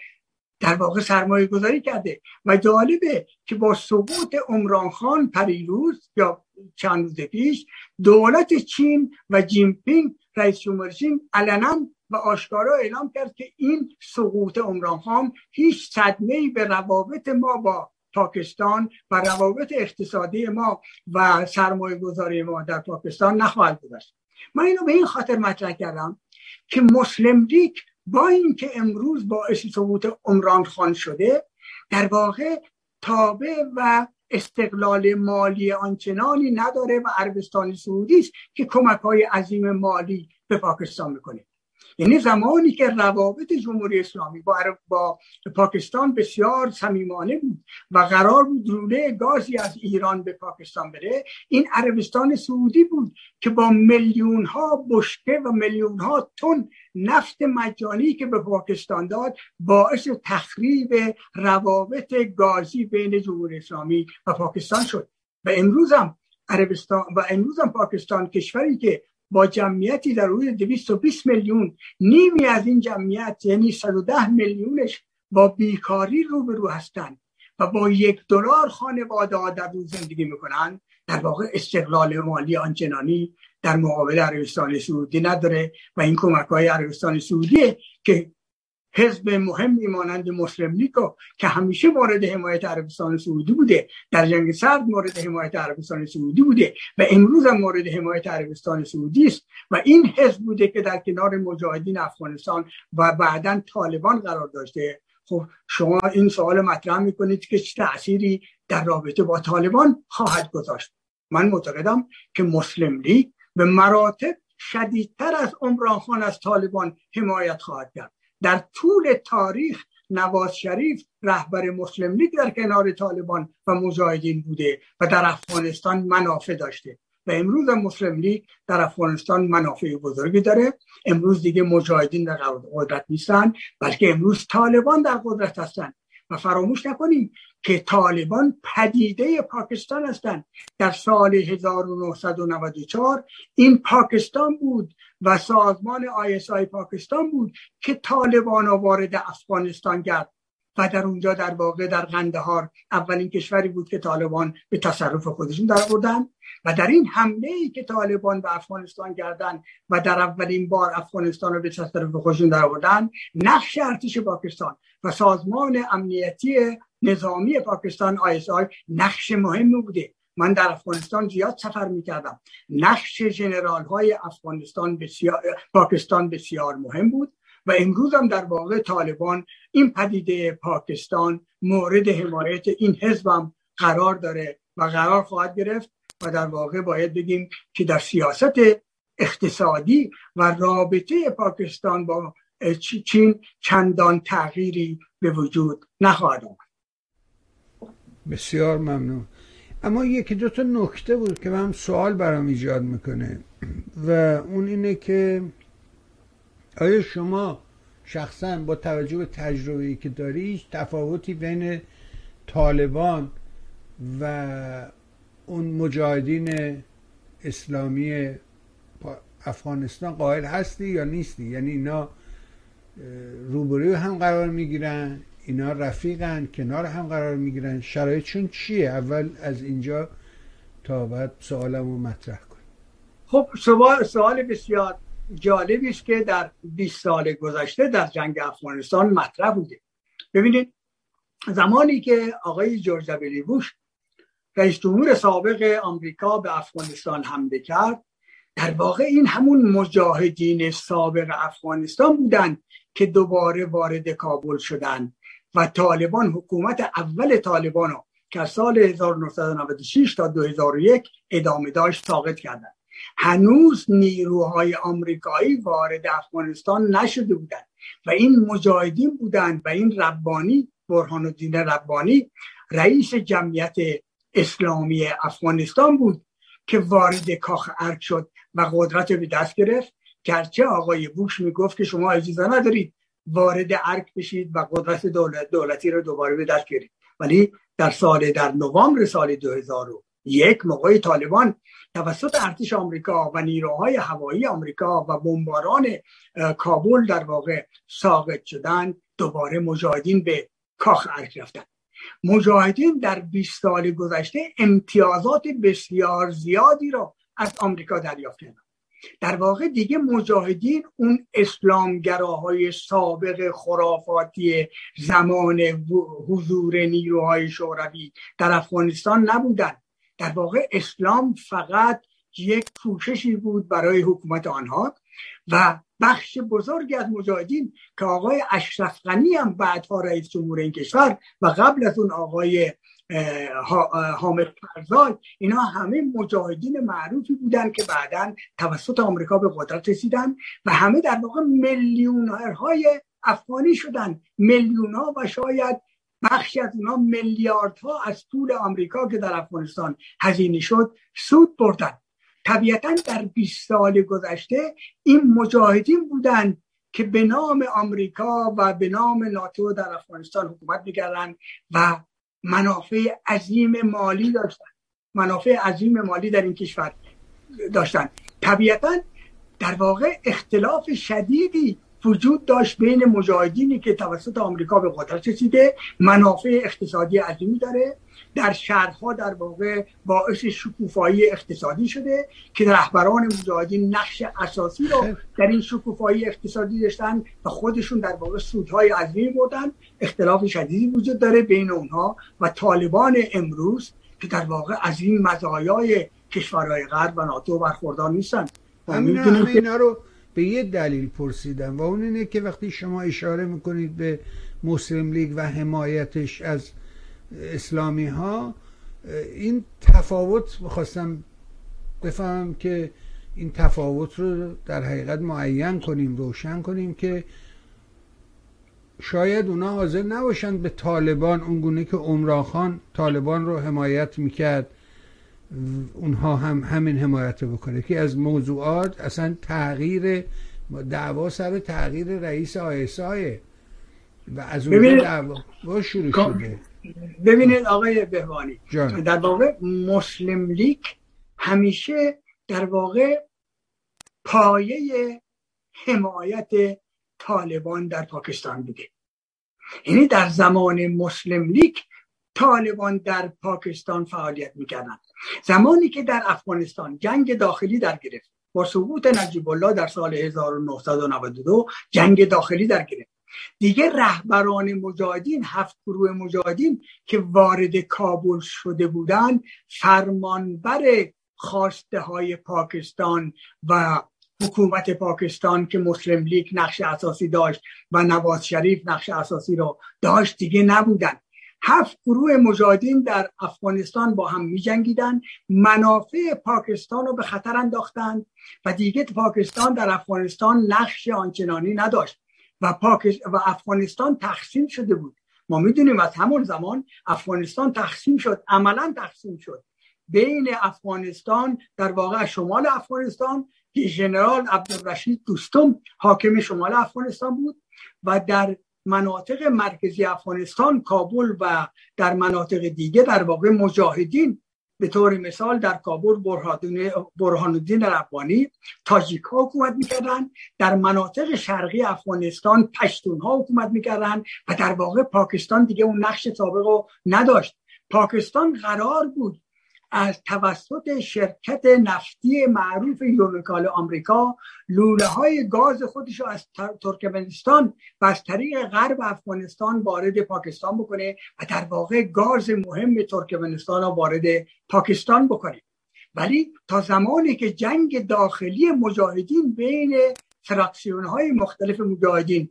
در واقع سرمایه گذاری کرده. و جالبه که با سقوط عمران خان پریروز یا چند روز پیش دولت چین و جین‌پینگ رئیس جمهور چین علنا و آشکارا اعلام کرد که این سقوط عمران خان هیچ صدمه به روابط ما با پاکستان و روابط اقتصادی ما و سرمایه گذاری ما در پاکستان نخواهد گذاشت من اینو به این خاطر مطرح کردم که مسلم لیگ با اینکه امروز باعث سقوط عمران خان شده در واقع تابع و استقلال مالی آنچنانی نداره و عربستان سعودی است که کمک های عظیم مالی به پاکستان می‌کنه. یعنی زمانی که روابط جمهوری اسلامی با, با پاکستان بسیار صمیمانه بود و قرار بود روله گازی از ایران به پاکستان بره این عربستان سعودی بود که با میلیون ها بشکه و میلیون ها تن نفت مجانی که به پاکستان داد باعث تخریب روابط گازی بین جمهوری اسلامی و پاکستان شد. و امروز هم عربستان و امروز هم پاکستان کشوری که با جمعیتی در روی 220 میلیون نیمی از این جمعیت یعنی 110 میلیونش با بیکاری روبرو هستند و با یک دلار خانواده ها در روز زندگی می‌کنن در واقع استقلال مالی آنچنانی در مقابل عربستان سعودی نداره و این کمک های عربستان سعودی که حزب مهمی مانند مسلم لیگو که همیشه مورد حمایت عربستان سعودی بوده در جنگ سرد مورد حمایت عربستان سعودی بوده و امروز هم مورد حمایت عربستان سعودی است و این حزب بوده که در کنار مجاهدین افغانستان و بعدا طالبان قرار داشته. خب شما این سوال مطرح می‌کنید که چه تأثیری در رابطه با طالبان خواهد گذاشت. من معتقدم که مسلم لیگ به مراتب شدیدتر از عمران خان از طالبان حمایت خواهد کرد. در طول تاریخ نواز شریف رهبر مسلم لیگ در کنار طالبان و مجاهدین بوده و در افغانستان منافع داشته و امروز مسلم لیگ در افغانستان منافع بزرگی داره. امروز دیگه مجاهدین در قدرت نیستن بلکه امروز طالبان در قدرت هستند و فراموش نکنیم که طالبان پدیده پاکستان هستند. در سال 1994 این پاکستان بود و سازمان آی پاکستان بود که طالبان وارد افغانستان کرد و در اونجا در واقع در قندهار اولین کشوری بود که طالبان به تصرف خودشون در بردن و در این حمله ای که طالبان به افغانستان کردن و در اولین بار افغانستان رو به تصرف خودشون در بردن نقش ارتش پاکستان و سازمان امنیتی نظامی پاکستان آی نقش مهمی بوده. من در افغانستان زیاد سفر می‌کردم. نقش جنرال های افغانستان بسیار پاکستان بسیار مهم بود. و امروز هم در واقع طالبان این پدیده پاکستان مورد حمایت این حزبم قرار داره و قرار خواهد گرفت و در واقع باید بگیم که در سیاست اقتصادی و رابطه پاکستان با چین چندان تغییری به وجود نخواهد آمد. بسیار ممنون. اما یکی دو تا نکته بود که من سوال برام ایجاد می‌کنه. و اون اینه که آیا شما شخصا با توجه به تجربه که داری تفاوتی بین طالبان و اون مجاهدین اسلامی افغانستان قائل هستی یا نیستی؟ یعنی اینا روبروی هم قرار می‌گیرن اینا رفیقن کنار هم قرار می‌گیرن. شرایطشون چیه؟ اول از اینجا تا بعد سوالم رو مطرح کن. خب سوال, سوال بسیار جالبی است که در 20 سال گذشته در جنگ افغانستان مطرح بوده. ببینید زمانی که آقای جورج دبلیو بوش رئیس جمهور سابق آمریکا به افغانستان حمله کرد در واقع این همون مجاهدین سابق افغانستان بودند که دوباره وارد کابل شدند و طالبان حکومت اول طالبان رو که از سال 1996 تا 2001 ادامه داشت ساقط کردند. هنوز نیروهای آمریکایی وارد افغانستان نشده بودند و این مجاهدین بودند و این ربانی برهان الدین ربانی رئیس جمعیت اسلامی افغانستان بود که وارد کاخ ارک شد و قدرت به دست گرفت. گرچه آقای بوش می‌گفت که شما اجازه ندارید وارد ارک بشید و قدرت دولت دولتی رو دوباره به دست گیرید. ولی در سال در نوامبر سال 2001 موقع طالبان توسط ارتش آمریکا و نیروهای هوایی آمریکا و بمباران کابل در واقع ساقط شدن دوباره مجاهدین به کاخ ارک رفتن. مجاهدین در 20 سال گذشته امتیازات بسیار زیادی را از آمریکا دریافت کردند. در واقع دیگه مجاهدین اون اسلامگراهای سابق خرافاتی زمان حضور نیروهای شوروی در افغانستان نبودن. در واقع اسلام فقط یک پوششی بود برای حکومت آنها و بخش بزرگی از مجاهدین که آقای اشرف غنی هم بعدها رئیس جمهور این کشور و قبل از اون آقای حامد فرزای اینا همه مجاهدین معروفی بودن که بعدا توسط آمریکا به قدرت رسیدن و همه در واقع میلیونرهای افغانی شدن. میلیون ها و شاید بخشی از اونا میلیاردها از طول آمریکا که در افغانستان هزینه شد سود بردن. طبیعتا در 20 سال گذشته این مجاهدین بودن که به نام آمریکا و به نام ناتو در افغانستان حکومت می‌کردن و منافع عظیم مالی داشتن. منافع عظیم مالی در این کشور داشتن. طبیعتا در واقع اختلاف شدیدی وجود داشت بین مجاهدینی که توسط آمریکا به قدرت رسیده منافع اقتصادی عظیمی داره. در شهرها در واقع باعث شکوفایی اقتصادی شده که رهبران مجاهدین نقش اساسی رو در این شکوفایی اقتصادی داشتن و خودشون در واقع سودهای عظیمی بردن. اختلاف شدیدی وجود داره بین اونها و طالبان امروز که در واقع از این مزایای کشورهای غرب و ناتو برخوردار نیستن. اینا رو به یه دلیل پرسیدم و اون اینه که وقتی شما اشاره می‌کنید به مسلم لیگ و حمایتش از اسلامی ها این تفاوت خواستم بفهمم که این تفاوت رو در حقیقت معین کنیم روشن کنیم که شاید اونا حاضر نباشند به طالبان اونگونه که عمران خان طالبان رو حمایت می‌کرد. اونها هم همین حمایت رو بکنه. که از موضوعات اصلا تغییر دعوا سر تغییر رئیس آیسای. و از اون دعوا شروع شده. ببینید آقای بهوانی در واقع مسلم لیگ همیشه در واقع پایه حمایت طالبان در پاکستان بوده. یعنی در زمان مسلم لیگ طالبان در پاکستان فعالیت می‌کردن. زمانی که در افغانستان جنگ داخلی در گرفت با سقوط نجیب الله در سال 1992 جنگ داخلی در گرفت. دیگه رهبران مجاهدین هفت گروه مجاهدین که وارد کابل شده بودند فرمانبر خواسته های پاکستان و حکومت پاکستان که مسلم لیگ نقش اساسی داشت و نواز شریف نقش اساسی رو داشت دیگه نبودن. هفت گروه مجاهدین در افغانستان با هم می جنگیدن منافع پاکستان رو به خطر انداختند و دیگه پاکستان در افغانستان نقش آنچنانی نداشت و, و افغانستان تقسیم شده بود. ما می‌دونیم از همون زمان افغانستان تقسیم شد عملا تقسیم شد. بین افغانستان در واقع شمال افغانستان که ژنرال عبدالرشید دوستم حاکم شمال افغانستان بود و در مناطق مرکزی افغانستان کابل و در مناطق دیگه در واقع مجاهدین. به طور مثال در کابل برهان الدین ربانی تاجیک ها حکومت می‌کردن. در مناطق شرقی افغانستان پشتون ها حکومت می‌کردن و در واقع پاکستان دیگه اون نقش سابق رو نداشت. پاکستان قرار بود از توسط شرکت نفتی معروف یونیکال آمریکا لوله های گاز خودش رو از ترکمنستان و از طریق غرب افغانستان وارد پاکستان بکنه و در واقع گاز مهم ترکمنستان رو وارد پاکستان بکنه. ولی تا زمانی که جنگ داخلی مجاهدین بین فراکسیون های مختلف مجاهدین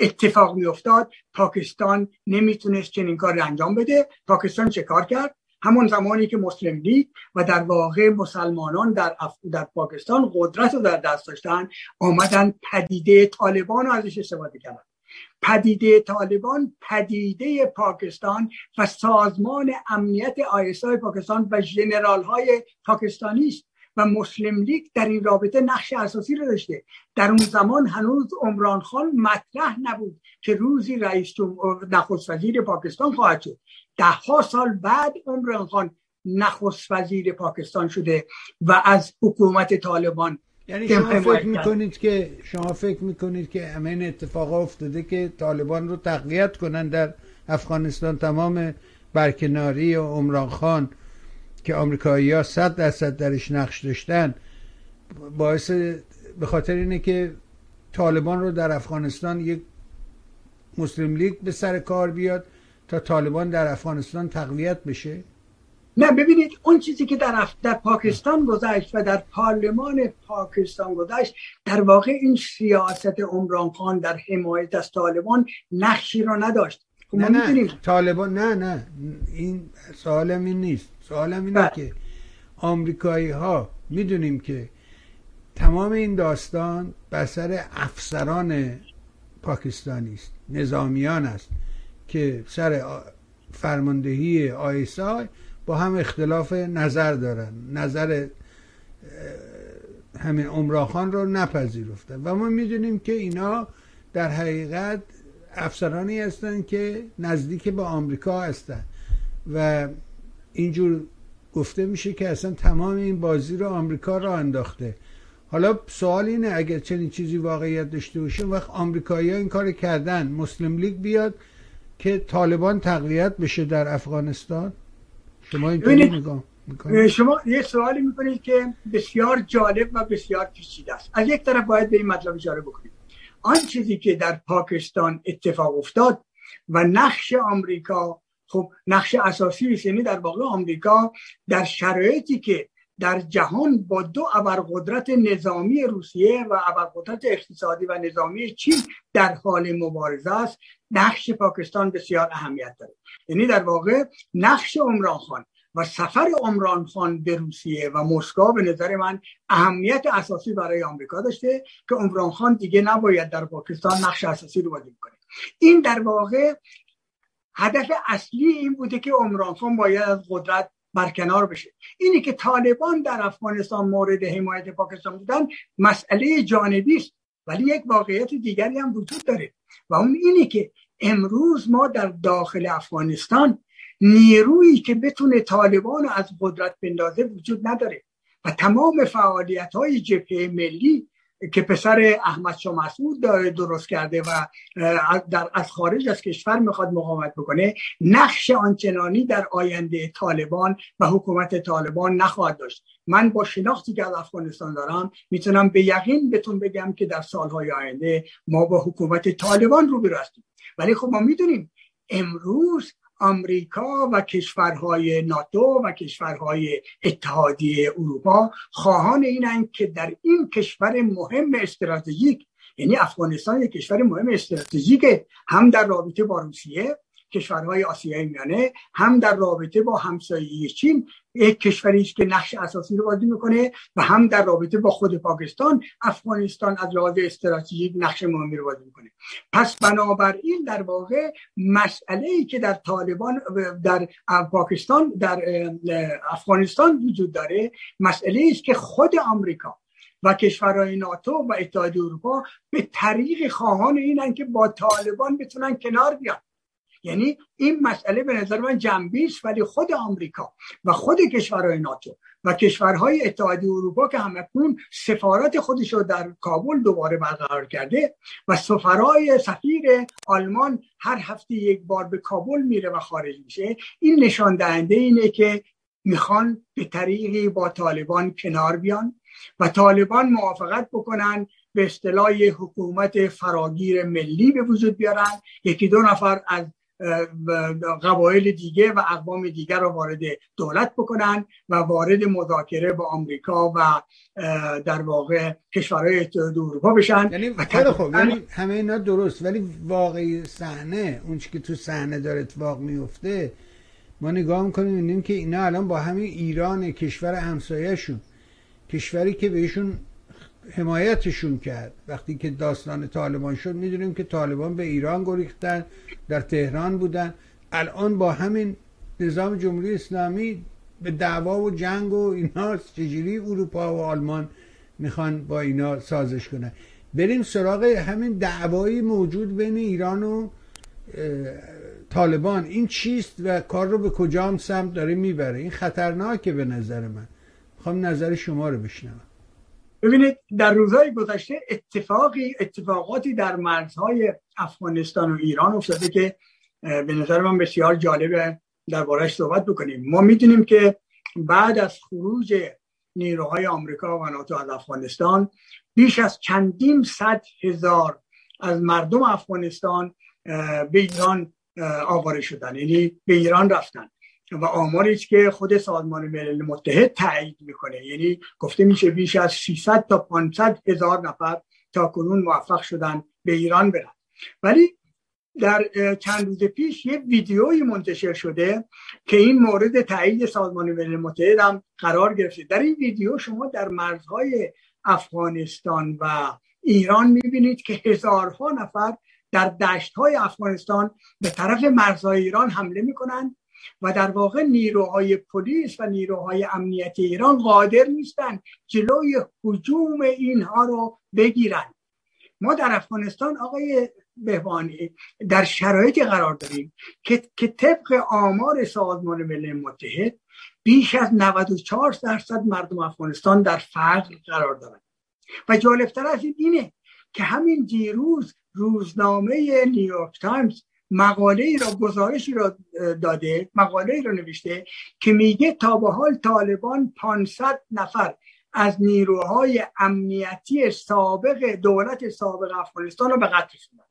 اتفاق می افتاد پاکستان نمی‌تونست چنین کار انجام بده. پاکستان چه کار کرد؟ همون زمانی که مسلم لیگ و در واقع مسلمانان در, اف... در پاکستان قدرت رو در دست داشتن آمدن پدیده طالبان رو ازش استفاده کردن. پدیده طالبان پدیده پاکستان و سازمان امنیت آیسای پاکستان و جنرال های پاکستانی است و مسلم لیگ در این رابطه نقش اساسی رو داشته. در اون زمان هنوز عمران خان مطرح نبود که روزی رئیس نخست وزیر پاکستان خواهد شد. ده ها سال بعد عمران خان نخست وزیر پاکستان شده و از حکومت طالبان یعنی شما فکر می‌کنید که شما فکر می‌کنید که همین اتفاق افتاده که طالبان رو تقویت کنن در افغانستان. تمام برکناری و عمران خان که آمریکایی ها صد درصد درش نقش داشتن باعث به خاطر اینه که طالبان رو در افغانستان یک مسلم لیگ به سر کار بیاد. تا طالبان در افغانستان تقویت بشه؟ نه ببینید اون چیزی که در, در پاکستان گذشت و در پارلمان پاکستان گذشت در واقع این سیاست عمران خان در حمایت از طالبان نقشی را نداشت. خب نه نه طالبان نه نه این سوالم این نیست. سوالم اینه بله. که آمریکایی ها می‌دونیم که تمام این داستان بسر افسران پاکستانی است نظامیان است. که سر فرماندهی آیسای با هم اختلاف نظر دارن. نظر همین عمراخان رو نپذیرفتن. و ما می‌دونیم که اینا در حقیقت افسرانی هستند که نزدیک به آمریکا هستند و اینجور گفته میشه که اصلا تمام این بازی رو آمریکا را انداخته. حالا سوال اینه اگر چنین چیزی واقعیت داشته باشه وقت آمریکایی ها این کار کردن مسلم لیگ بیاد که طالبان تقویت بشه در افغانستان؟ شما اینطوری نگاه شما یه سوالی می‌کنید که بسیار جالب و بسیار پیچیده است. از یک طرف باید به این مطلب اشاره بکنید آن چیزی که در پاکستان اتفاق افتاد و نقش آمریکا خب نقش اساسی است یعنی در واقع آمریکا در شرایطی که در جهان با دو ابرقدرت نظامی روسیه و ابرقدرت اقتصادی و نظامی چین در حال مبارزه است نقش پاکستان بسیار اهمیت داره. یعنی در واقع نقش عمران خان و سفر عمران خان به روسیه و مسکو به نظر من اهمیت اساسی برای آمریکا داشته که عمران خان دیگه نباید در پاکستان نقش اساسی رو بازی کنه این در واقع هدف اصلی این بوده که عمران خان باید از قدرت برکنار بشه. اینی که طالبان در افغانستان مورد حمایت پاکستان بودن مسئله جانبی است. ولی یک واقعیت دیگری هم وجود داره. و اون اینی که امروز ما در داخل افغانستان نیرویی که بتونه طالبان رو از قدرت بندازه وجود نداره. و تمام فعالیت های جبهه ملی که پسر احمد شاه مسعود درست کرده و در از خارج از کشور می‌خواد مقاومت بکنه نقش آنچنانی در آینده طالبان و حکومت طالبان نخواهد داشت. من با شناختی که از افغانستان دارم می‌تونم به یقین بهتون بگم که در سالهای آینده ما با حکومت طالبان رو هستیم. ولی خب ما می‌دونیم امروز آمریکا و کشورهای ناتو و کشورهای اتحادیه اروپا خواهان اینند که در این کشور مهم استراتژیک یعنی افغانستان یک کشور مهم استراتژیک هم در رابطه با روسیه کشورهای آسیای میانه هم در رابطه با همسایه چین یک کشوری است که نقش اساسی رو بازی می‌کنه و هم در رابطه با خود پاکستان افغانستان از لحاظ استراتژیک نقش مهمی رو بازی می‌کنه. پس بنابراین در واقع مسئله ای که در طالبان در پاکستان در افغانستان وجود داره مسئله است که خود آمریکا و کشورهای ناتو و اتحادیه اروپا به طریق خواهان اینن که با طالبان بتونن کنار بیان. یعنی این مسئله به نظر من جنبی است ولی خود آمریکا و خود کشورهای ناتو و کشورهای اتحادیه اروپا که همکنون سفارت خودش رو در کابل دوباره برقرار کرده و سفرای سفیر آلمان هر هفته یک بار به کابل میره و خارج میشه این نشان دهنده اینه که می‌خوان به طریقی با طالبان کنار بیان و طالبان موافقت بکنن به اصطلاح حکومت فراگیر ملی به وجود بیارن. یکی دو نفر از قبایل دیگه و اقوام دیگر رو وارد دولت بکنن و وارد مذاکره با آمریکا و در واقع کشورهای اتحاد اروپا بشن یعنی خوب یعنی همه اینا درست ولی واقعی صحنه اون که تو صحنه داره اتفاق میفته ما نگاه می‌کنیم می‌بینیم که اینا الان با همین ایران کشور همسایهشون کشوری که بهشون حمایتشون کرد. وقتی که داستان طالبان شد می‌دونیم که طالبان به ایران گریختن در تهران بودن. الان با همین نظام جمهوری اسلامی به دعوا و جنگ و اینا چجوری اروپا و آلمان می‌خوان با اینا سازش کنن؟ بریم سراغ همین دعوایی موجود بین ایران و طالبان. این چیست و کار رو به کجام سمت داره می‌بره؟ این خطرناکه به نظر من. می‌خوام نظر شما رو بشنوم. ببینید در روزهای گذشته اتفاقی اتفاقاتی در مرزهای افغانستان و ایران افتاده که به نظر من بسیار جالبه دربارهش صحبت بکنیم. ما می‌دونیم که بعد از خروج نیروهای آمریکا و ناتو از افغانستان بیش از چندین صد هزار از مردم افغانستان به ایران آواره شدن یعنی به ایران رفتن. و آماری که خود سازمان ملل متحد تایید می‌کنه. یعنی گفته میشه بیش از 600 تا 500 هزار نفر تا کنون موفق شدن به ایران برن. ولی در چند روز پیش یه ویدیویی منتشر شده که این مورد تایید سازمان ملل متحد هم قرار گرفته. در این ویدیو شما در مرزهای افغانستان و ایران می‌بینید که هزارها نفر در دشت های افغانستان به طرف مرزهای ایران حمله می‌کنند و در واقع نیروهای پلیس و نیروهای امنیتی ایران قادر نیستند جلوی حجوم اینها رو بگیرند ما در افغانستان آقای بهبانی در شرایطی قرار داریم که, که طبق آمار سازمان ملل متحد بیش از 94 درصد مردم افغانستان در فقر قرار دارند و جالبتر از این اینه که همین دیروز روزنامه نیویورک تایمز مقاله ای را گزارشی را داده مقاله ای را نوشته که میگه تا به حال طالبان 500 نفر از نیروهای امنیتی سابق دولت سابق افغانستان را به قتل رسوندن.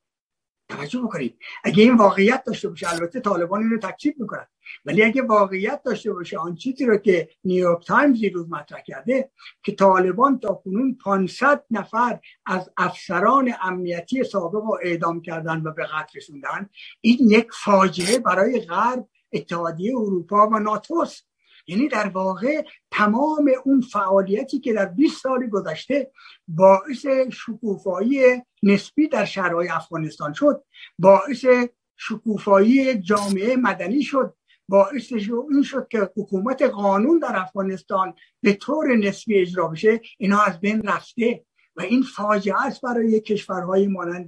توجه بکنید. اگه این واقعیت داشته باشه البته طالبان اینو تکذیب می‌کنن. ولی اگه واقعیت داشته باشه آن چیزی رو که نیویورک تایمز روز مطرح کرده که طالبان تا کنون 500 نفر از افسران امنیتی سابق رو اعدام کردن و به قتل رسوندن این یک فاجعه برای غرب اتحادیه اروپا و ناتوست یعنی در واقع تمام اون فعالیتی که در 20 سال گذشته باعث شکوفایی نسبی در شهرهای افغانستان شد باعث شکوفایی جامعه مدنی شد باعث این شد که حکومت قانون در افغانستان به طور نسبی اجرا بشه. اینا از بین رفته و این فاجعه است برای کشورهای مانند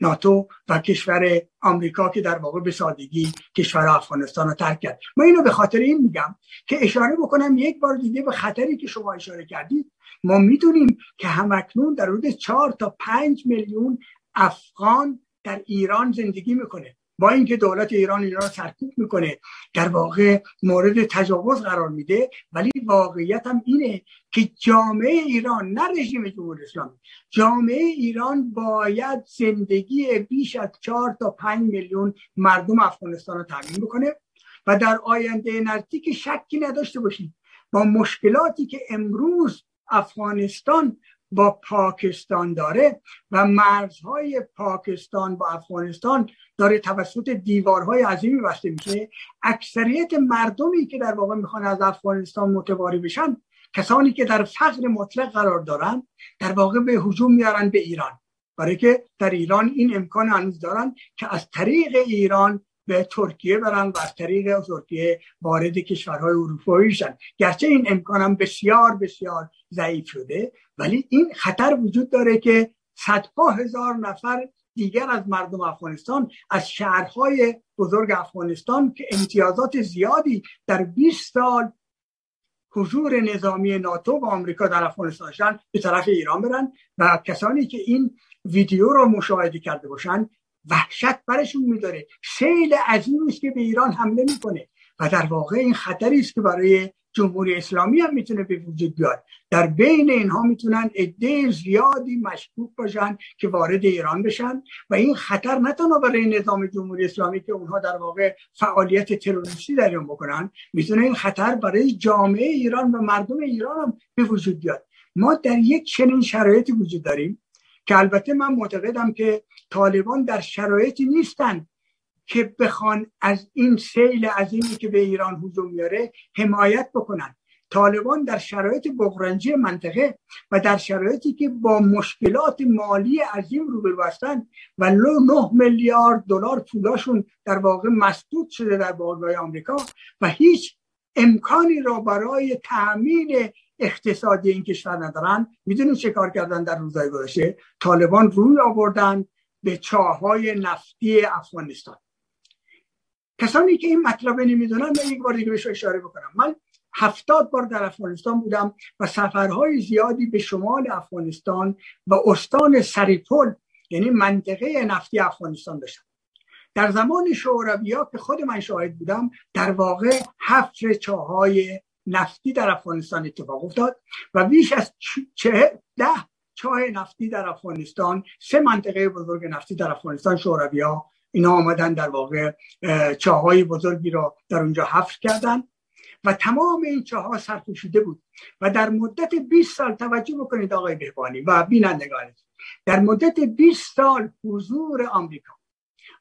ناتو و کشور آمریکا که در واقع به سادگی کشور افغانستان رو ترک کرد. من اینو به خاطر این میگم که اشاره بکنم یک بار دیگه به خطری که شما اشاره کردید. ما می‌دونیم که همکنون در حدود چهار تا پنج میلیون افغان در ایران زندگی می‌کنه. با اینکه دولت ایران اینا رو سرکوب می‌کنه در واقع مورد تجاوز قرار میده ولی واقعیت هم اینه که جامعه ایران نه رژیم جمهوری اسلامی جامعه ایران باید زندگی بیش از چهار تا پنج میلیون مردم افغانستان رو تامین بکنه و در آینده نزدیک شکی نداشته باشید با مشکلاتی که امروز افغانستان با پاکستان داره و مرزهای پاکستان با افغانستان داره توسط دیوارهای عظیمی بسته میشه. اکثریت مردمی که در واقع می‌خوان از افغانستان متواری بشن کسانی که در فقر مطلق قرار دارن در واقع به حجوم میارن به ایران. برای که در ایران این امکان هنوز دارن که از طریق ایران به ترکیه برن و از طریق ترکیه وارد کشورهای اروپایی شن. گرچه این امکان هم بسیار بسیار ضعیف شده ولی این خطر وجود داره که صدها هزار نفر دیگر از مردم افغانستان از شهرهای بزرگ افغانستان که امتیازات زیادی در 20 سال حضور نظامی ناتو و آمریکا در افغانستان به طرف ایران برن و کسانی که این ویدیو رو مشاهده کرده باشن وحشت برشون میداره. سیل عظیمی است که به ایران حمله می‌کنه. و در واقع این خطری است که برای جمهوری اسلامی هم می‌تونه به وجود بیاد. در بین اینها می‌تونن عده زیادی مشکوک باشن که وارد ایران بشن. و این خطر نه تنها برای نظام جمهوری اسلامی که اونها در واقع فعالیت تروریستی در اون بکنن می‌تونه این خطر برای جامعه ایران و مردم ایران هم به وجود بیاد. ما در یک چنین شرایطی وجود داریم. که البته من معتقدم که طالبان در شرایطی نیستن که بخوان از این سیل عظیمی که به ایران هجوم میاره حمایت بکنن. طالبان در شرایط بغرنجی منطقه و در شرایطی که با مشکلات مالی عظیم روبرو هستند و لو 9 میلیارد دلار پولاشون در واقع مسدود شده در بازار آمریکا و هیچ امکانی را برای تأمین اقتصادی این کشور ندارن. می‌دونید چه کار کردن در روزهای گذشته؟ طالبان روی آوردن به چاهای نفتی افغانستان. کسانی که این مطلب نمی‌دونن من یک بار دیگه بهش اشاره بکنم. من هفتاد بار در افغانستان بودم و سفرهای زیادی به شمال افغانستان و استان سریپول یعنی منطقه نفتی افغانستان داشتم. در زمان شورویا که خود من شاهد بودم در واقع هفت چاهای نفتی در افغانستان اتفاق افتاد و بیش از چه ده چاه نفتی در افغانستان سه منطقه بزرگ نفتی در افغانستان شورویا اینا آمدن در واقع چاهای بزرگی را در اونجا حفر کردن و تمام این چاها سرپوشیده بود و در مدت 20 سال توجه بکنید آقای بهبانی و بینندگان در مدت 20 سال حضور آمریکا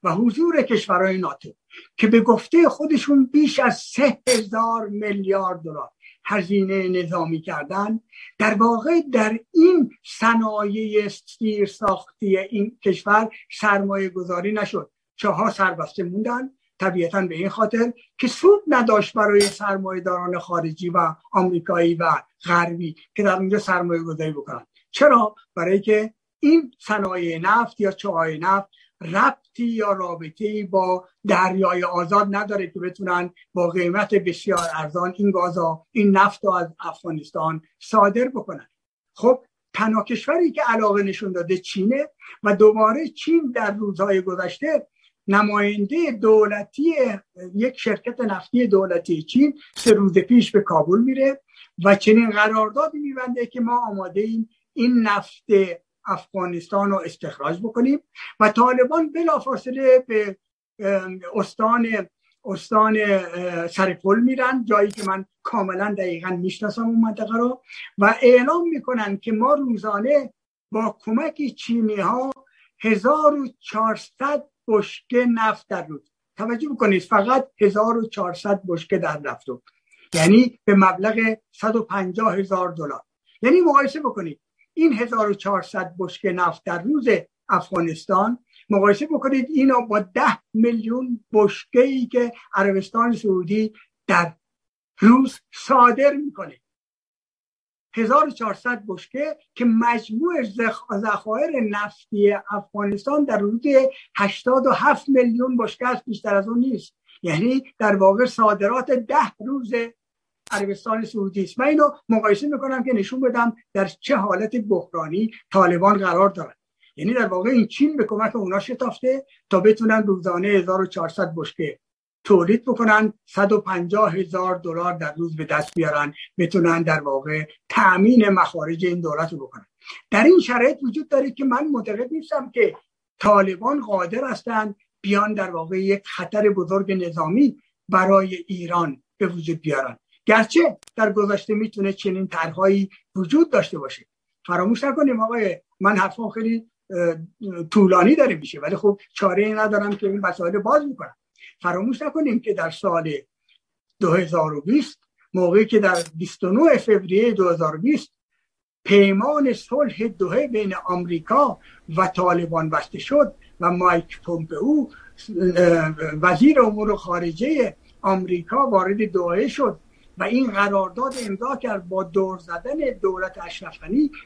و حضور کشورهای ناتو که به گفته خودشون بیش از سه هزار میلیارد دلار هزینه نظامی کردن در واقع در این صنایع سیر ساختی این کشور سرمایه گذاری نشد. چهار سربسته موندن طبیعتا به این خاطر که سود نداشت برای سرمایه داران خارجی و آمریکایی و غربی که در اونجا سرمایه گذاری بکنن. چرا؟ برای که این صنایع نفت یا چاهای نفت ربطی یا رابطه با دریای آزاد نداره که بتونن با قیمت بسیار ارزان این گازا این نفت رو از افغانستان صادر بکنن. خب تنها کشوری که علاقه نشون داده چینه و دوباره چین در روزهای گذشته نماینده دولتی یک شرکت نفتی دولتی چین سه روز پیش به کابل میره و چنین قراردادی میبنده که ما آماده ایم این نفت افغانستان رو استخراج بکنیم و طالبان بلافاصله به استان استان سرپل میرن جایی که من کاملا دقیقا می‌شناسم اون منطقه رو و اعلام می‌کنن که ما روزانه با کمک چینی ها 1400 بشکه نفت در روز توجه بکنید فقط 1400 بشکه در نفت یعنی به مبلغ 150 هزار دلار. یعنی مقایسه بکنید. این 1400 بشکه نفت در روز افغانستان مقایسه بکنید اینو با 10 میلیون بشکه ای که عربستان سعودی در روز صادر می‌کنه. 1400 بشکه که مجموع ذخایر نفتی افغانستان در روز 87 میلیون بشکه است بیشتر از اون نیست. یعنی در واقع صادرات ده روز عربستان سعودی است من اینو مقایسه می‌کنم که نشون بدم در چه حالت بحرانی طالبان قرار دارد یعنی در واقع این چین به کمک اونا شتافته تا بتونن روزانه 1400 بشکه تولید بکنن. 150 هزار دلار در روز به دست بیارن. بتونن در واقع تأمین مخارج این دولت رو بکنن. در این شرایط وجود داره که من معتقد نیستم که طالبان قادر هستند بیان در واقع یک خطر بزرگ نظامی برای ایران به وجود بیارن. گرچه در گذشته می‌تونه چنین طرحهایی وجود داشته باشه. فراموش نکنیم آقای من حرفم خیلی طولانی داره میشه ولی خب چاره ندارم که این مسائل باز می‌کنم فراموش نکنیم که در سال 2020 موقعی که در 29 فوریه 2020 پیمان صلح دوهه بین آمریکا و طالبان بسته شد و مایک پومپئو وزیر امور خارجه آمریکا وارد دوحه شد. و این قرارداد امضا کرد با دور زدن دولت اشرف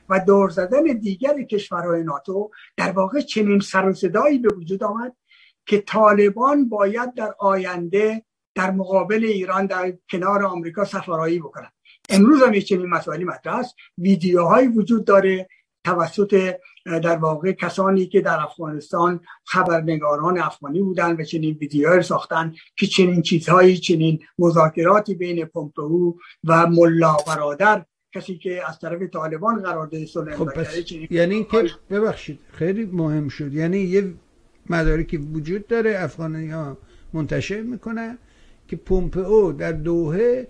و دور زدن دیگر کشورهای ناتو. در واقع چنین سر و صدایی به وجود آمد که طالبان باید در آینده در مقابل ایران در کنار آمریکا سفارایی بکنند. امروز هم چنین مسائلی مطرح است. ویدیوهایی وجود داره توسط در واقع کسانی که در افغانستان خبرنگاران افغانی بودن و چنین ویدیوهایی ساختن که چنین چیزهایی چنین مذاکراتی بین پومپئو و ملا برادر کسی که از طرف طالبان قرارداد صلح خب یعنی که ببخشید خیلی مهم شد. یعنی یه مدارکی وجود داره افغانی ها منتشر می‌کنن که پومپئو در دوهه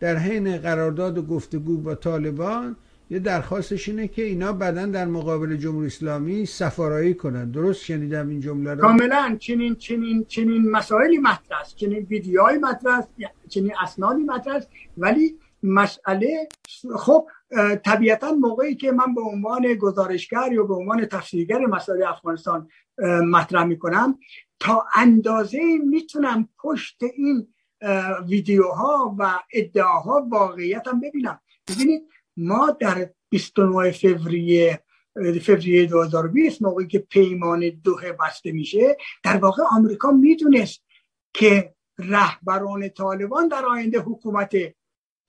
در حین قرارداد و گفتگو با طالبان یه درخواستش اینه که اینا بعدا در مقابل جمهوری اسلامی سفارایی کنن. درست شنیدم این جمله رو؟ کاملا. چنین چنین چنین مسائلی مطرح است. چنین ویدیوهای مطرح است. چنین اسنادی مطرح است. ولی مسئله خب طبیعتا موقعی که من به عنوان گزارشگر یا به عنوان تفسیرگر مسائل افغانستان مطرح می‌کنم تا اندازه می‌تونم پشت این ویدیوها و ادعاها واقعیت هم ببینم. ببینید ما در 29 فوریه فوریه 2020 موقعی که پیمان دوه بسته میشه در واقع آمریکا می‌دونست که رهبران طالبان در آینده حکومت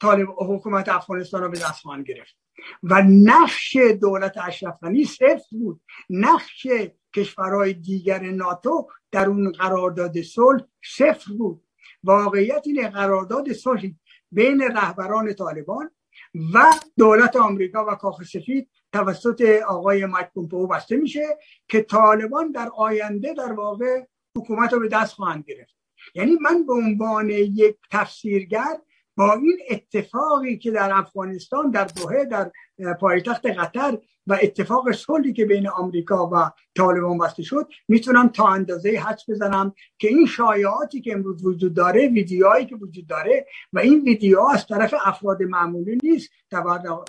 طالب حکومت افغانستان رو به دست خواهند گرفت. و نقش دولت اشرف غنی صفر بود. نقش کشورهای دیگر ناتو در اون قرارداد صلح صفر بود. واقعیت این قرارداد صلح بین رهبران طالبان و دولت آمریکا و کاخ سفید توسط آقای مایک پومپئو بسته میشه که طالبان در آینده در واقع حکومت رو به دست خواهند گرفت. یعنی من به عنوان یک تفسیرگر با این اتفاقی که در افغانستان در دوحه در پایتخت قطر و اتفاق صلحی که بین آمریکا و طالبان بسته شد می‌تونم تا اندازه حدس بزنم که این شایعاتی که امروز وجود داره ویدیوهایی که وجود داره و این ویدیو از طرف افراد معمولی نیست.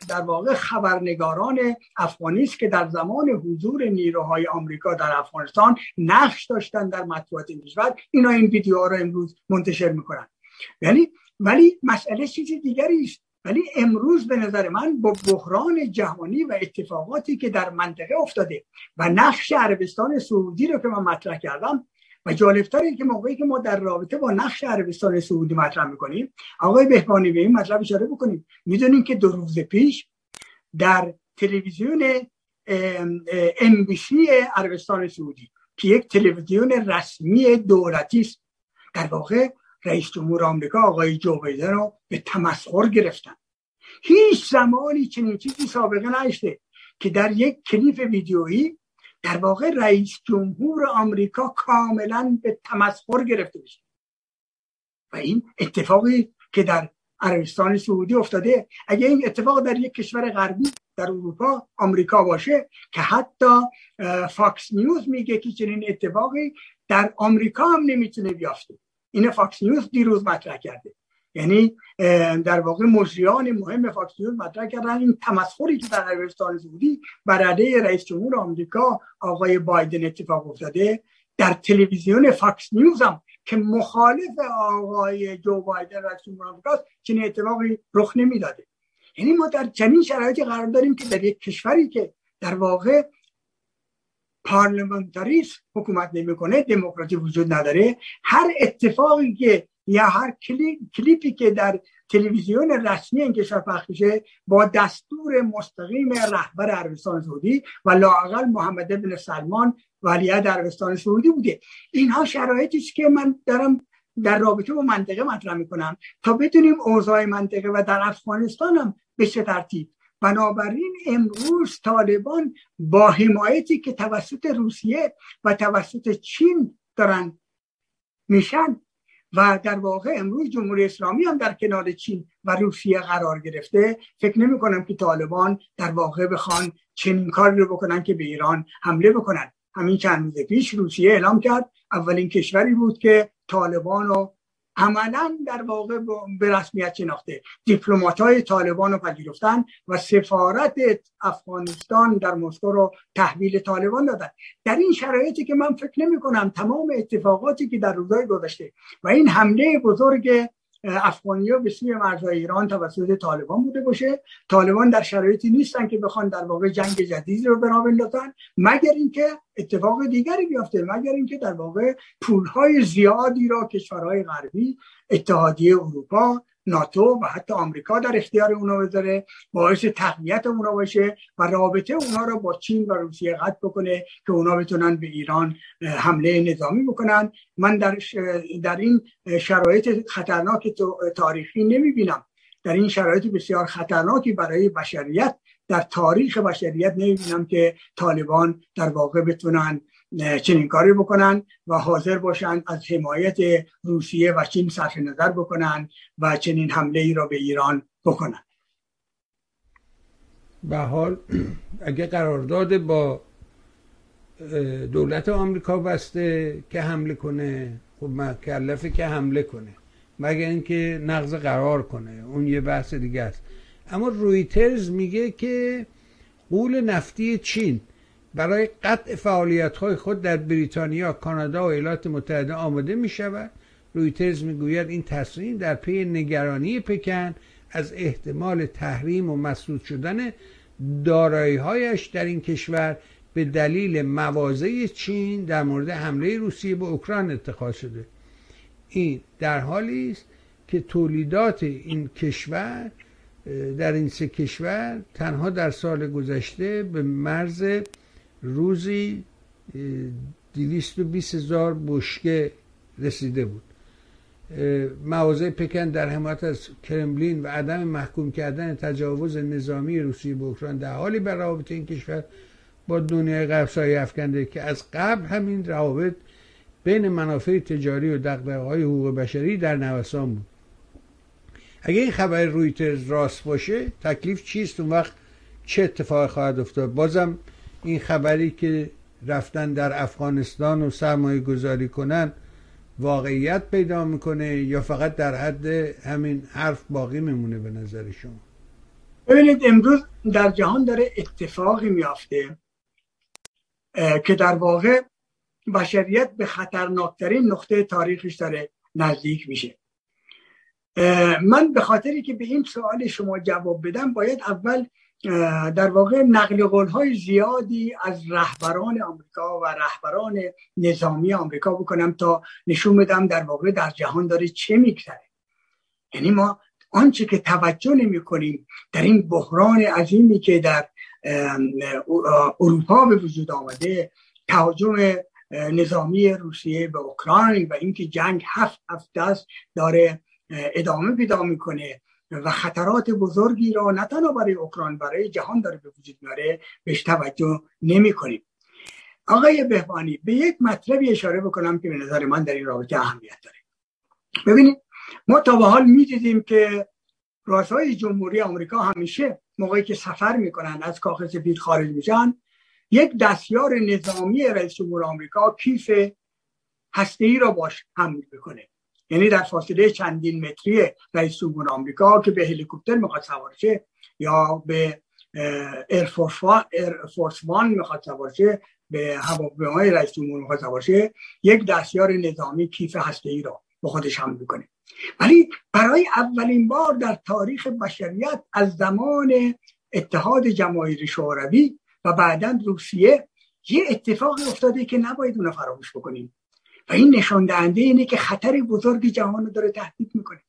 در واقع خبرنگاران افغانی است که در زمان حضور نیروهای آمریکا در افغانستان نقش داشتن در مطبوعات کشور اینا این ویدیوها رو امروز منتشر می‌کنن. یعنی ولی مسئله چیزی دیگری است. ولی امروز به نظر من با بحران جهانی و اتفاقاتی که در منطقه افتاده و نقش عربستان سعودی رو که من مطرح کردم و جالبتر که موقعی که ما در رابطه با نقش عربستان سعودی مطرح می‌کنیم آقای بهبانی به این مطلب اشاره بکنیم. می‌دونیم که دو روز پیش در تلویزیون ام بی سی عربستان سعودی که یک تلویزیون رسمی دولتی است در واقع رئیس جمهور آمریکا آقای جو بیدن رو به تمسخر گرفتن. هیچ زمانی چنین چیزی سابقه نشده که در یک کلیپ ویدیویی در واقع رئیس جمهور آمریکا کاملا به تمسخر گرفته بشه. و این اتفاقی که در عربستان سعودی افتاده اگه این اتفاق در یک کشور غربی در اروپا آمریکا باشه که حتی فاکس نیوز میگه که چنین اتفاقی در آمریکا هم نمی‌تونه بیافته. این فاکس نیوز دیروز مطرح کرده. یعنی در واقع مجریان مهم فاکس نیوز مطرح کردن. این تمسخری که در عربستان سعودی بر علیه رئیس جمهور آمریکا آقای بایدن اتفاق افتاده. در تلویزیون فاکس نیوز هم که مخالف آقای جو بایدن رئیس جمهور آمریکا چنین اتفاقی رخ نمی‌داده. یعنی ما در چنین شرایطی قرار داریم که در یک کشوری که در واقع پارلمانتاریسم حکومت نمی‌کنه دموکراسی وجود نداره. هر اتفاقی که یا هر کلیپی که در تلویزیون رسمی این کشور پخش با دستور مستقیم رهبر عربستان سعودی و لاقل محمد بن سلمان ولیعهد عربستان سعودی بوده. اینها شرایطی است که من دارم در رابطه با منطقه مطرح می‌کنم. تا بدونیم اوضاع منطقه و در افغانستان هم به چه ترتیب. بنابراین امروز طالبان با حمایتی که توسط روسیه و توسط چین دارن میشن و در واقع امروز جمهوری اسلامی هم در کنار چین و روسیه قرار گرفته فکر نمی کنم که طالبان در واقع بخوان چنین کاری رو بکنن که به ایران حمله بکنن. همین چند روز پیش روسیه اعلام کرد اولین کشوری بود که طالبان رو عملا در واقع به رسمیت شناخته. دیپلمات های طالبان رو پذیرفتن و سفارت افغانستان در مسکو رو تحویل طالبان دادن. در این شرایطی که من فکر نمی کنم تمام اتفاقاتی که در روزهای گذشته و این حمله بزرگ افغانی به سوی مرزهای ایران توسط طالبان بوده باشه. طالبان در شرایطی نیستن که بخوان در واقع جنگ جدیدی رو بنا بندازن مگر اینکه اتفاق دیگری بیفته مگر اینکه در واقع پولهای زیادی را کشورهای غربی اتحادیه اروپا ناتو و حتی آمریکا در اختیار اونا بذاره باعث تقویت اونا باشه و رابطه اونا رو با چین و روسیه قطع بکنه که اونا بتونن به ایران حمله نظامی بکنن. من در, در این شرایط خطرناک تاریخی نمی‌بینم. در این شرایط بسیار خطرناکی برای بشریت در تاریخ بشریت نمی‌بینم که طالبان در واقع بتونن چنین کاری بکنن و حاضر باشند از حمایت روسیه و چین صرف نظر بکنن و چنین حمله ای را به ایران بکنن. به حال اگه قرارداد با دولت آمریکا بسته که حمله کنه خب مکلفه که حمله کنه مگر اینکه نقض قرار کنه اون یه بحث دیگه است. اما رویترز میگه که قول نفتی چین برای قطع فعالیت های خود در بریتانیا، کانادا و ایالات متحده آماده می شود رویترز می‌گوید این تصمیم در پی نگرانی پکن از احتمال تحریم و مسدود شدن دارایی هایش در این کشور به دلیل مواضع چین در مورد حمله روسیه به اوکراین اتخاذ شده. این در حالی است که تولیدات این کشور در این سه کشور تنها در سال گذشته به مرز روزی دیویست و بیس هزار بشکه رسیده بود. مواضع پکن در حمایت از کرملین و عدم محکوم کردن تجاوز نظامی روسیه به اوکراین در حالی بر روابط این کشور با دنیای غرب سایه افکنده که از قبل همین روابط بین منافع تجاری و دقدقه های حقوق بشری در نوسان بود. اگه این خبر رویترز راست باشه تکلیف چیست؟ اون وقت چه اتفاقی خواهد افتاد؟ بازم این خبری که رفتن در افغانستان و سرمایه گذاری کنن واقعیت پیدا می‌کنه یا فقط در حد همین حرف باقی میمونه به نظر شما؟ ببینید امروز در جهان داره اتفاقی میافته که در واقع بشریت به خطرناکترین نقطه تاریخش داره نزدیک میشه. من به خاطری که به این سوال شما جواب بدم باید اول در واقع نقل قول های زیادی از رهبران آمریکا و رهبران نظامی آمریکا بکنم تا نشون بدم در واقع در جهان داره چه میگذره. یعنی ما آنچه که توجه نمی کنیم در این بحران عظیمی که در اروپا به وجود آمده تهاجم نظامی روسیه به اوکراین و اینکه جنگ هفت هفته است داره ادامه پیدا می‌کنه. و خطرات بزرگی را نه تنها برای اوکراین برای جهان داره به وجود میاره بهش توجه نمی کنیم آقای بهبانی به یک مطلبی اشاره بکنم که به نظر من در این رابطه اهمیت داره. ببینید ما تا به حال می‌دیدیم که رؤسای جمهوری آمریکا همیشه موقعی که سفر می‌کنن از کاخ سفید خارج میشن یک دستیار نظامی رئیس جمهور آمریکا کیف هسته را باش حمل می‌کنه. یعنی در فاصله چندین متری رئیس جمهور آمریکا که به هلیکوپتر می‌خواد سوار شه یا به ایرفورس وان می‌خواد سوار شه به هواپیمای رئیس جمهور می‌خواد سوار شه یک دستیار نظامی کیف هسته ای را به خودش حمل می‌کنه. ولی برای اولین بار در تاریخ بشریت از زمان اتحاد جماهیر شوروی و بعدا روسیه یه اتفاقی افتاده که نباید اونو فراموش بکنیم. این نشان دهنده اینه که خطر بزرگ جهان رو داره تهدید می‌کنه.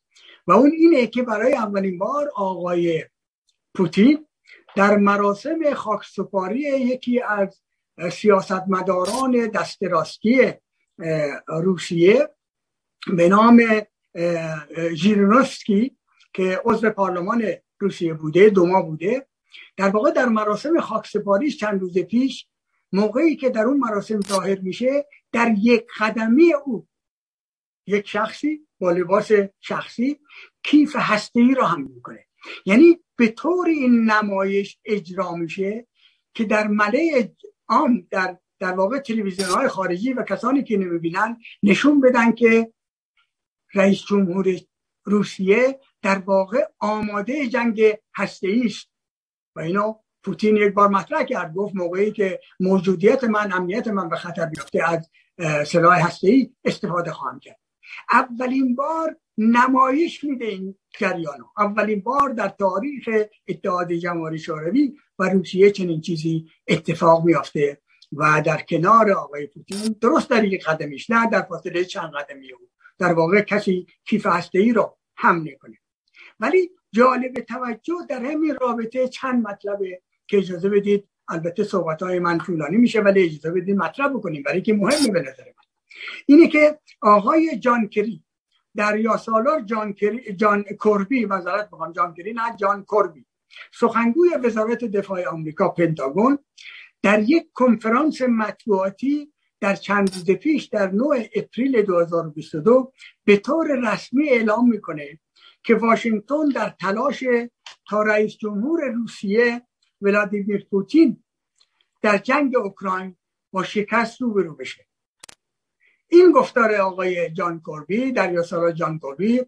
و اون اینه که برای اولین بار آقای پوتین در مراسم خاکسپاری یکی از سیاستمداران دست راستی روسیه به نام ژیرنوفسکی که عضو پارلمان روسیه بوده دوما بوده در واقع در مراسم خاکسپاریش چند روز پیش موقعی که در اون مراسم ظاهر میشه در یک قدمی او. یک شخصی با لباس شخصی کیف هسته ای را هم می‌کنه. یعنی به طور این نمایش اجرا میشه که در مله عام در در واقع تلویزیون های خارجی و کسانی که نمی‌بینن نشون بدن که رئیس جمهور روسیه در واقع آماده جنگ هسته است. و اینو پوتین یک بار مطرح کرد گفت موقعی که موجودیت من امنیت من به خطر بیفته از سلاح هسته استفاده خواهم کرد. اولین بار نمایش میده این جریانو. اولین بار در تاریخ اتحاد جمهوری شوروی و روسیه چنین چیزی اتفاق میافته و در کنار آقای پوتین درست در یک قدمیش نه در فاصله چند قدمی او. در واقع کسی کیف هسته ای رو هم نکنه. ولی جالب توجه در همین رابطه چند مطلبه که اجازه بدید البته صحبت های من طولانی میشه ولی اجازه بدید مطلب بکنیم. برای که مهمه به نظر من. اینه که آقای جان کری در سالار جان, کری، جان کوربی وزارت بخوام جان کری نه جان کوربی سخنگوی وزارت دفاع آمریکا پنتاگون در یک کنفرانس مطبوعاتی در چند روز پیش در 9 اپریل 2022 به طور رسمی اعلام می‌کنه که واشنگتن در تلاش تا رئیس جمهور روسیه ولادیمیر پوتین در جنگ اوکراین با شکست روبرو بشه. این گفتار آقای جان کوربی در یاسارا جان کوربی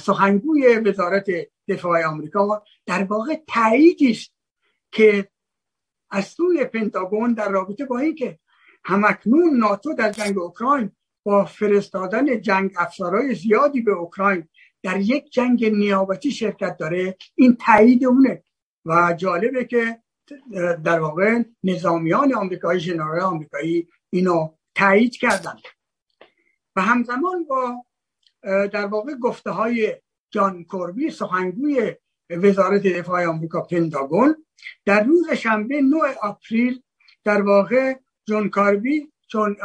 سخنگوی وزارت دفاع آمریکا در واقع تاییدی است که از سوی پنتاگون در رابطه با اینکه همکنون ناتو در جنگ اوکراین با فرستادن جنگ افسرهای زیادی به اوکراین در یک جنگ نیابتی شرکت داره این تایید اونه. و جالبه که در واقع نظامیان آمریکایی ژنرال آمریکایی اینو تایید کردن. و همزمان با در واقع گفته های جان کوربی سخنگوی وزارت دفاع آمریکا پنتاگون در روز شنبه 9 آپریل در واقع جان کاربی چون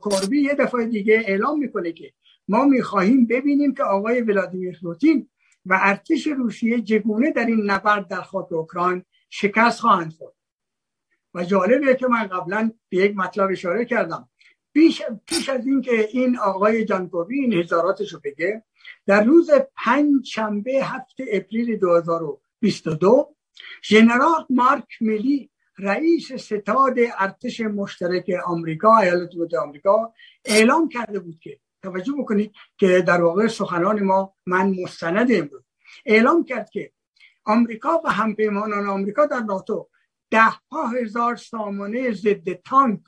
کوربی یه دفعه دیگه اعلام می‌کنه که ما می‌خواهیم ببینیم که آقای ولادیمیر پوتین و ارتش روسیه چگونه در این نبرد در خاک اوکراین شکست خواهند خورد. و جالبه که من قبلا به یک مطلب اشاره کردم. پیش, پیش از اینکه این آقای جانکوبی این هزاراتش رو بگه در روز پنج شنبه هفته اپریل 2022 ژنرال مارک میلی رئیس ستاد ارتش مشترک آمریکا ایالات متحده آمریکا اعلام کرده بود که توجه بکنید که در واقع سخنان ما من مستند امروز. اعلام کرد که آمریکا و همپیمانان آمریکا در ناتو ده ها هزار سامانه ضد تانک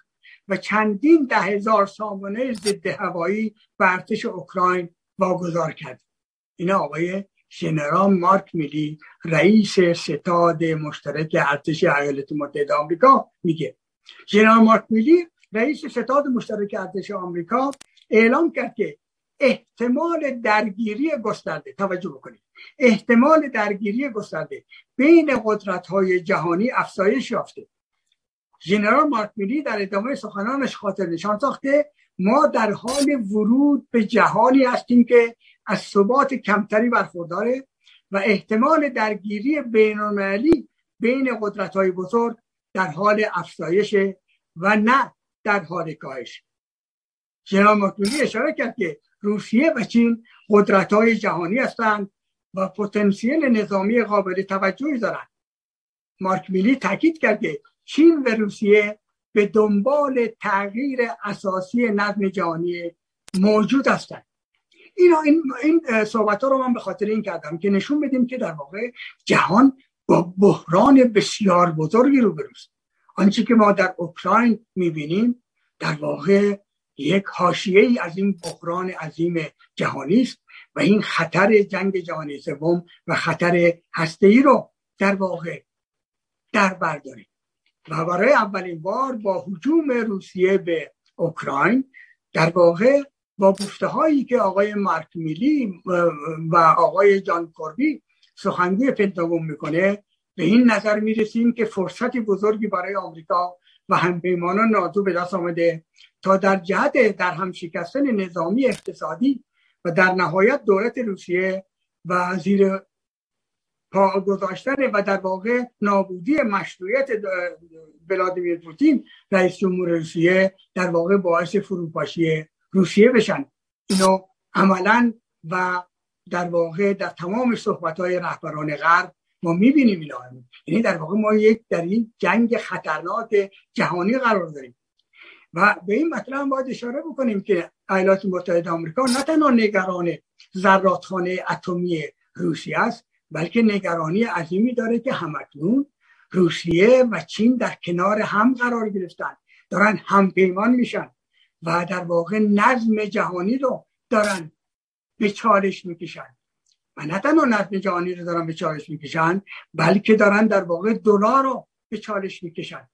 و چندین ده هزار سامانه ضد هوایی به ارتش اوکراین واگذار کرد. این آقای ژنرال مارک میلی رئیس ستاد مشترک ارتش ایالات متحده آمریکا میگه. ژنرال مارک میلی رئیس ستاد مشترک ارتش آمریکا اعلام کرد که احتمال درگیری گسترده. توجه بکنید. احتمال درگیری گسترده بین قدرت های جهانی افزایش یافته. ژنرال مارک میلی در ادامه سخنانش خاطر نشان ساخته ما در حال ورود به جهانی هستیم که از ثبات کمتری برخورداره و احتمال درگیری بینالمللی بین قدرت های بزرگ در حال افزایش و نه در حال کاهش. جنرال ماکرونی اشاره کرد که روسیه و چین قدرت های جهانی هستند و پتانسیل نظامی قابل توجهی دارند. مارک میلی تاکید کرد که چین و روسیه به دنبال تغییر اساسی نظم جهانی موجود هستند. اینا این این صحبت ها رو من به خاطر این کردم که نشون بدیم که در واقع جهان با بحران بسیار بزرگی روبروست. آنچه که ما در اوکراین می‌بینیم در واقع یک حاشیه ای از این بحران عظیم جهانی است و این خطر جنگ جهانی سوم و خطر هسته ای رو در واقع در برداریم و برای اولین بار با حجوم روسیه به اوکراین در واقع با گفته هایی که آقای مارک میلی و آقای جان کوربی سخنگوی پنتاگون می‌کنه به این نظر می‌رسیم که فرصتی بزرگی برای آمریکا و همپیمانان ناتو به دست آمده تا در جهت در هم شکستن نظامی اقتصادی و در نهایت دولت روسیه و زیر پا گذاشتن و در واقع نابودی مشروعیت ولادیمیر پوتین رئیس جمهور روسیه در واقع باعث فروپاشی روسیه بشن. اینو عملا و در واقع در تمام صحبت های رهبران غرب ما می‌بینیم اینا یعنی در واقع ما یک در این جنگ خطرناک جهانی قرار داریم. و به این مطلب باید اشاره بکنیم که ایالات متحده آمریکا نه تنها نگران زراتخانه اتمی روسیه است بلکه نگرانی عظیمی داره که همکنون روسیه و چین در کنار هم قرار گرفتن. دارن همپیمان میشن و در واقع نظم جهانی رو دارن به چالش می‌کشن. و نه تنها نظم جهانی رو دارن به چالش می‌کشن بلکه دارن در واقع دلار رو به چالش می‌کشن.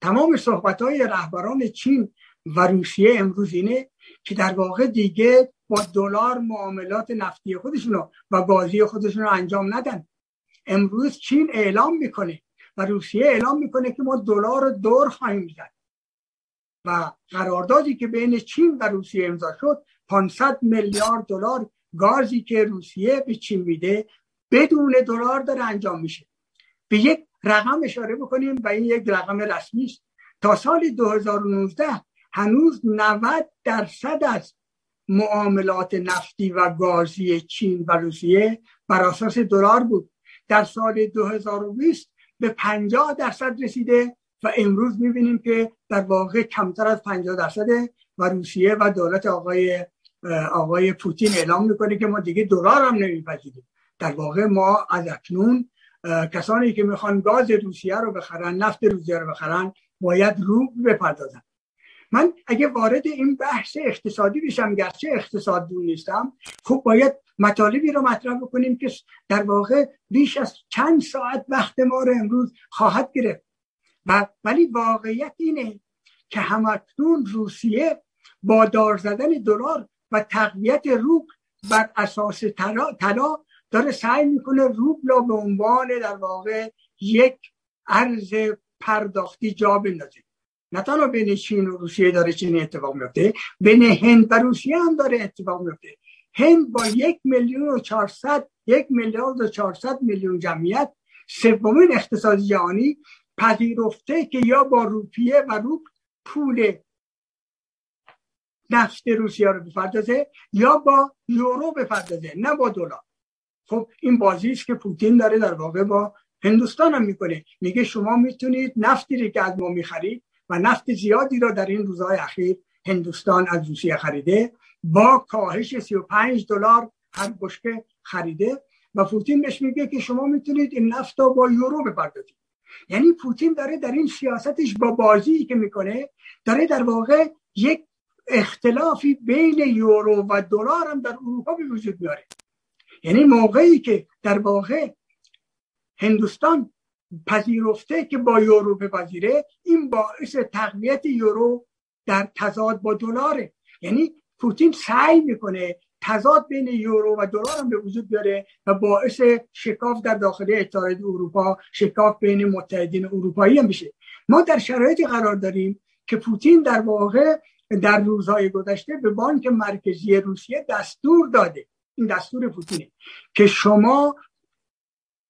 تمام صحبت های رهبران چین و روسیه امروز اینه که در واقع دیگه با دلار معاملات نفتی خودشون و گازی خودشون رو انجام ندن. امروز چین اعلام می‌کنه و روسیه اعلام می‌کنه که ما دلار رو دور خواهیم زد. و قراردادی که بین چین و روسیه امضا شد 500 میلیارد دلار گازی که روسیه به چین میده بدون دلار داره انجام میشه. به یک رقم اشاره بکنیم و این یک رقم رسمی است. تا سال 2019 هنوز 90 درصد از معاملات نفتی و گازی چین و روسیه بر اساس دلار بود. در سال 2020 به 50 درصد رسیده و امروز می‌بینیم که در واقع کمتر از 50 درصده و روسیه و دولت آقای آقای پوتین اعلام می‌کنه که ما دیگه دلار هم نمیپذیریم. در واقع ما از اکنون کسانی که می‌خوان گاز روسیه رو بخرن نفت روسیه رو بخرن باید روب بپردازن. من اگه وارد این بحث اقتصادی بشم گرچه اقتصاد دون نیستم خب باید مطالبی رو مطرح بکنیم که در واقع بیش از چند ساعت وقت ما رو امروز خواهد گرفت. و ولی واقعیت اینه که همکنون روسیه با دار زدن دلار و تقویت روبل بر اساس طلا داره سعی می‌کنه روبل به عنوان در واقع یک ارز پرداختی جا بندازه. نه تنها بین چین و روسیه داره چین اتفاق میفته بین هند و روسیه هم داره اتفاق میفته هند با یک میلیون و چهارصد یک میلیارد و چهارصد میلیون جمعیت سومین اقتصادی جهانی پذیرفته که یا با روپیه و روپ پول نفت روسیه رو بپردازه یا با یورو بپردازه نه با دلار. خب این بازی است که پوتین داره در واقع با هندوستان هم می‌کنه. میگه شما می‌تونید نفتی رو که از ما می‌خرید و نفت زیادی را در این روزهای اخیر هندوستان از روسیه خریده با کاهش 35 دلار هر بشکه خریده و پوتین بهش میگه که شما می‌تونید این نفت رو با یورو بپردازید. یعنی پوتین داره در این سیاستش با بازی که می‌کنه داره در واقع یک اختلافی بین یورو و دلار هم در اروپا به وجود میاره. یعنی موقعی که در واقع هندوستان پذیرفته که با یورو بپذیره این باعث تقویت یورو در تضاد با دلاره. یعنی پوتین سعی می‌کنه تضاد بین یورو و دلار هم به وجود بیاره و باعث شکاف در داخل اتحادیه اروپا شکاف بین متحدین اروپایی هم بشه. ما در شرایطی قرار داریم که پوتین در واقع در روزهای گذشته به بانک مرکزی روسیه دستور داده. این دستور پوتینه. که شما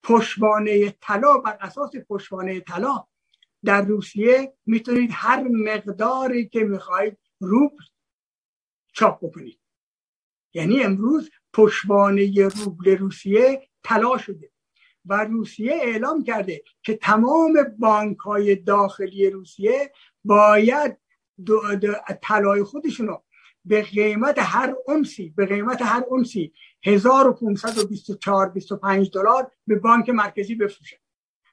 پشتوانه طلا بر اساس پشتوانه طلا در روسیه می‌تونید هر مقداری که می‌خواهید روبل چاپ بکنید. یعنی امروز پشتوانه روبل روسیه طلا شده و روسیه اعلام کرده که تمام بانک های داخلی روسیه باید طلای خودشونو. به قیمت هر اونسی به قیمت هر اونسی 1524 25 دلار به بانک مرکزی بفروشن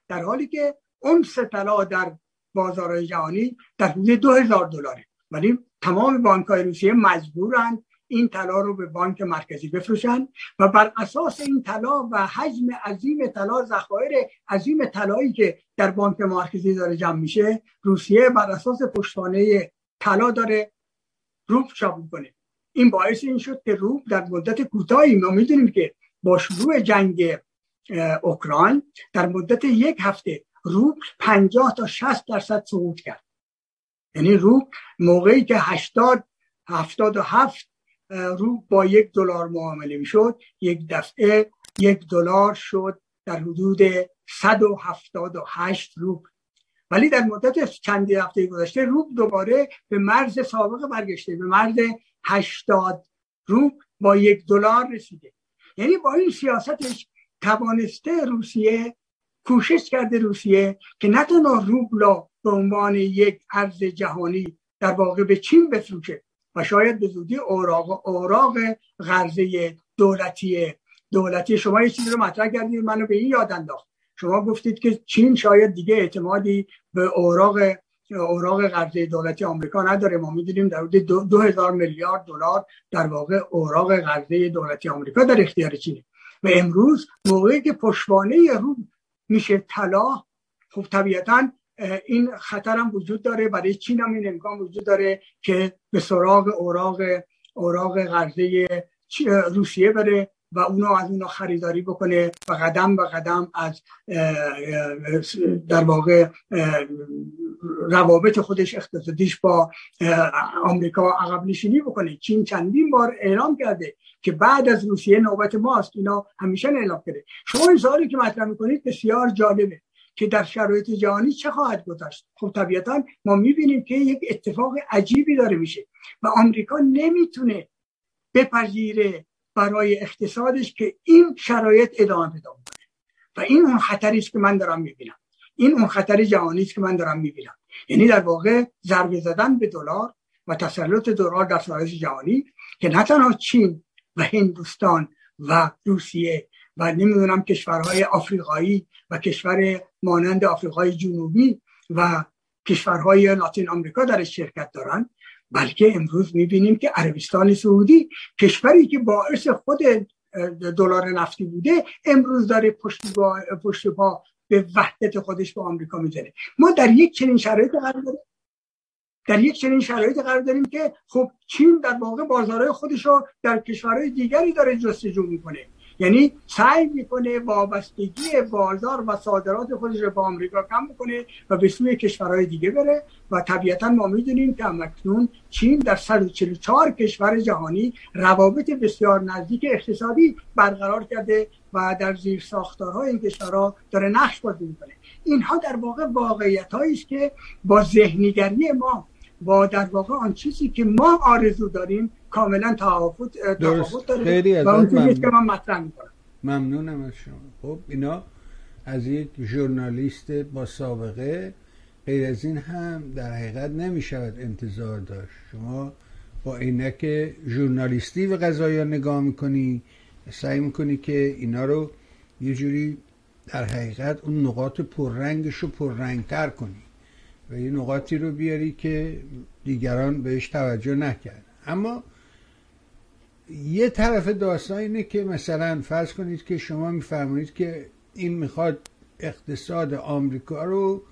در حالی که اونس طلا در بازارهای جهانی در حدود 2000 دلاره. ولی تمام بانک های روسیه مجبورند این طلا رو به بانک مرکزی بفروشن و بر اساس این طلا و حجم عظیم طلا ذخایر عظیم طلایی که در بانک مرکزی داره جمع میشه روسیه بر اساس پشتوانه طلا داره روب چاپ کنه این باعث این شد که روب در مدت کوتاهی ما می‌دونیم که با شروع جنگ اوکراین در مدت یک هفته روب 50 تا 60 درصد صعود کرد. یعنی روب موقعی که 80 77 روب با یک دلار معامله می‌شد یک دفعه یک دلار شد در حدود 178 روب ولی در مدت چندی هفته گذشته روب دوباره به مرز سابق برگشته به مرز 80 روب با یک دلار رسیده. یعنی با این سیاستش توانسته روسیه کوشش کرده روسیه که نه تنها روبلا به عنوان یک ارز جهانی در واقع به چین بفروشه و شاید به زودی اوراق اوراق قرضه دولتی دولتی شما یه چیزی رو مطرح کردید منو به این یاد انداخت. شما گفتید که چین شاید دیگه اعتمادی به اوراق اوراق قرضه دولتی آمریکا نداره. ما می‌دونیم در حدود دو, هزار میلیارد دلار در واقع اوراق قرضه دولتی آمریکا در اختیار چینه. و امروز موقعی که پشتوانه رو میشه طلا خب طبیعتا این خطر هم وجود داره. برای چین هم این امکان وجود داره که به سراغ اوراق اوراق قرضه روسیه بره. و اونو از اونا خریداری بکنه و قدم به قدم از در واقع روابط خودش اقتصادیش با آمریکا عقب نشینی بکنه. چین چندین بار اعلام کرده که بعد از روسیه نوبت ماست. اینا همیشه اعلام کرده. شما این سوالی که مطرح می‌کنید بسیار جالبه که در شرایط جهانی چه خواهد گذشت خب طبیعتا ما می‌بینیم که یک اتفاق عجیبی داره میشه و آمریکا نمی‌تونه بپذیره برای اقتصادش که این شرایط ادامه پیدا کنه و این اون خطری است که من دارم می‌بینم. این اون خطر جهانی است که من دارم می‌بینم. یعنی در واقع ضربه زدن به دلار و تسلط دلار در شرایط جهانی که نه تنها چین و هندوستان و روسیه و نمی‌دونم کشورهای آفریقایی و کشور مانند آفریقای جنوبی و کشورهای لاتین آمریکا در شرکت دارن بلکه امروز می‌بینیم که عربستان سعودی کشوری که باعث خود دلار نفتی بوده امروز داره پشت, پشت پا به وحدت خودش به آمریکا می‌زنه. ما در یک چنین شرایط قرار داریم در یک چنین شرایط قرار داریم که خب چین در واقع بازارهای خودش رو در کشورهای دیگری داره جستجو می‌کنه. یعنی سعی می‌کنه وابستگی بازار و صادرات خودش رو با آمریکا کم بکنه و به سوی کشورهای دیگه بره و طبیعتا ما می‌دونیم که مکنون چین در 144 کشور جهانی روابط بسیار نزدیک اقتصادی برقرار کرده و در زیر ساختارهای این کشورها داره نقش بازی می‌کنه. اینها در واقع واقعیت است که با ذهنیگری ما با در واقع آن چیزی که ما آرزو داریم کاملا تفاوت تفاوت داره. و اون که من مطرح می‌کنم. ممنونم از شما. خب اینا از یک ژورنالیست با سابقه غیر از این هم در حقیقت نمی شود انتظار داشت. شما با عینک ژورنالیستی و قضایا نگاه می‌کنی سعی می‌کنی که اینا رو یه جوری در حقیقت اون نقاط پررنگش رو پررنگتر کنی و یه نقاطی رو بیاری که دیگران بهش توجه نکرد اما یه طرف داستان اینه که مثلا فرض کنید که شما میفرمایید که این می‌خواد اقتصاد آمریکا رو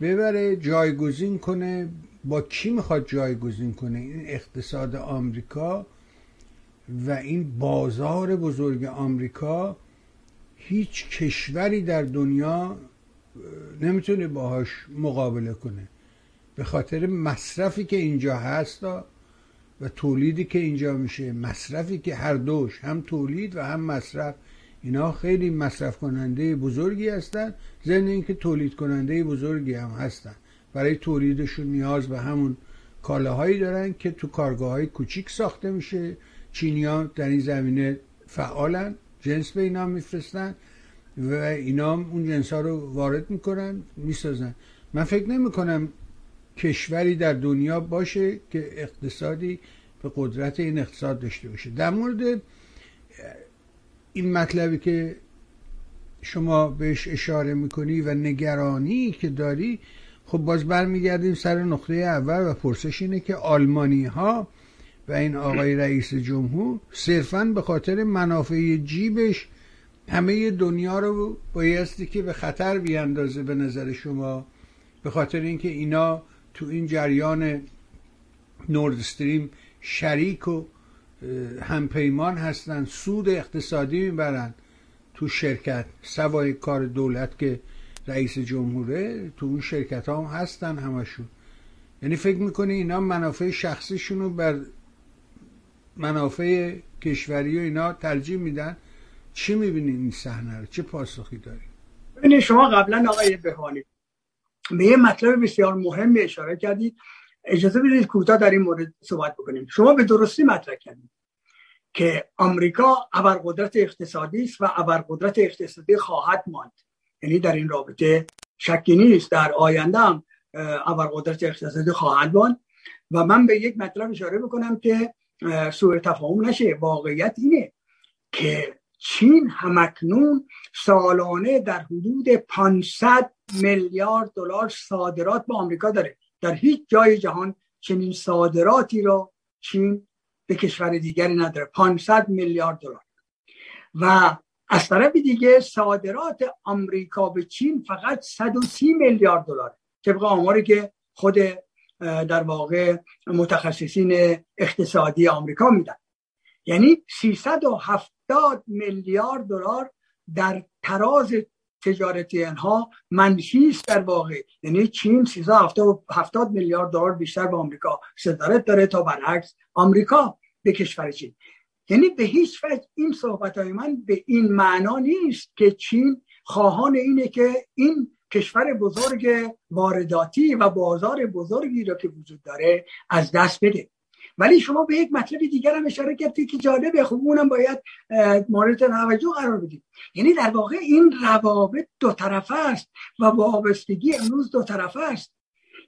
ببره جایگزین کنه. با کی می‌خواد جایگزین کنه؟ این اقتصاد آمریکا و این بازار بزرگ آمریکا هیچ کشوری در دنیا نمی‌تونه باهاش مقابله کنه. به خاطر مصرفی که اینجا هست و تولیدی که اینجا میشه مصرفی که هر دوش هم تولید و هم مصرف. اینا خیلی مصرف کننده بزرگی هستن ضمن اینکه تولید کننده بزرگی هم هستن. برای تولیدشون نیاز به همون کالاهایی دارن که تو کارگاه های کوچیک ساخته میشه. چینیا در این زمینه فعالن جنس به اینا میفرستن و اینا اون جنس ها رو وارد می‌کنن می‌سازن. من فکر نمی کنم کشوری در دنیا باشه که اقتصادی به قدرت این اقتصاد داشته باشه. در مورد این مطلبی که شما بهش اشاره می‌کنی و نگرانی که داری خب باز برمیگردیم سر نقطه اول و پرسش اینه که آلمانی ها و این آقای رئیس جمهور صرفا به خاطر منافع جیبش همه دنیا رو بایستی که به خطر بیاندازه به نظر شما به خاطر اینکه اینا تو این جریان نورد استریم شریک و همپیمان هستن سود اقتصادی می‌برن تو شرکت. سوای کار دولت که رئیس جمهوره تو اون شرکت هم هستن همشون. یعنی فکر می‌کنی اینا منافع شخصیشون رو بر منافع کشوری و اینا ترجیح میدن؟ چی می‌بینید این صحنه رو؟ چه پاسخی داری؟ ببینید شما قبلا آقای بهانی به یه مطلب بسیار مهم اشاره کردید. اجازه بدید کوتاه در این مورد صحبت بکنیم. شما به درستی مطرح کردید که آمریکا ابرقدرت اقتصادی است و ابرقدرت اقتصادی خواهد ماند. یعنی در این رابطه شکی نیست در آینده هم ابرقدرت اقتصادی خواهد ماند. و من به یک مطلب اشاره بکنم که سوء تفاهم نشه. واقعیت اینه که چین همکنون سالانه در حدود 500 میلیارد دلار صادرات به آمریکا داره. در هیچ جای جهان چنین صادراتی را چین به کشور دیگری نداره. 500 میلیارد دلار. و از طرف دیگه صادرات آمریکا به چین فقط 130 میلیارد دلار طبق آماری که خود در واقع متخصصین اقتصادی آمریکا میدن. یعنی 370 میلیارد دلار در تراز تجارتی انها منفی است در واقع. یعنی چین 370 میلیارد دلار بیشتر به آمریکا صدارت داره تا برعکس آمریکا به کشور چین. یعنی به هیچ وجه این صحبت های من به این معنا نیست که چین خواهان اینه که این کشور بزرگ وارداتی و بازار بزرگی را که وجود داره از دست بده. ولی شما به یک مطلب دیگر هم اشاره کردید که جالبه. خب اونم باید مورد توجه قرار بدیم. یعنی در واقع این روابط دو طرفه است و وابستگی امروز دو طرفه است.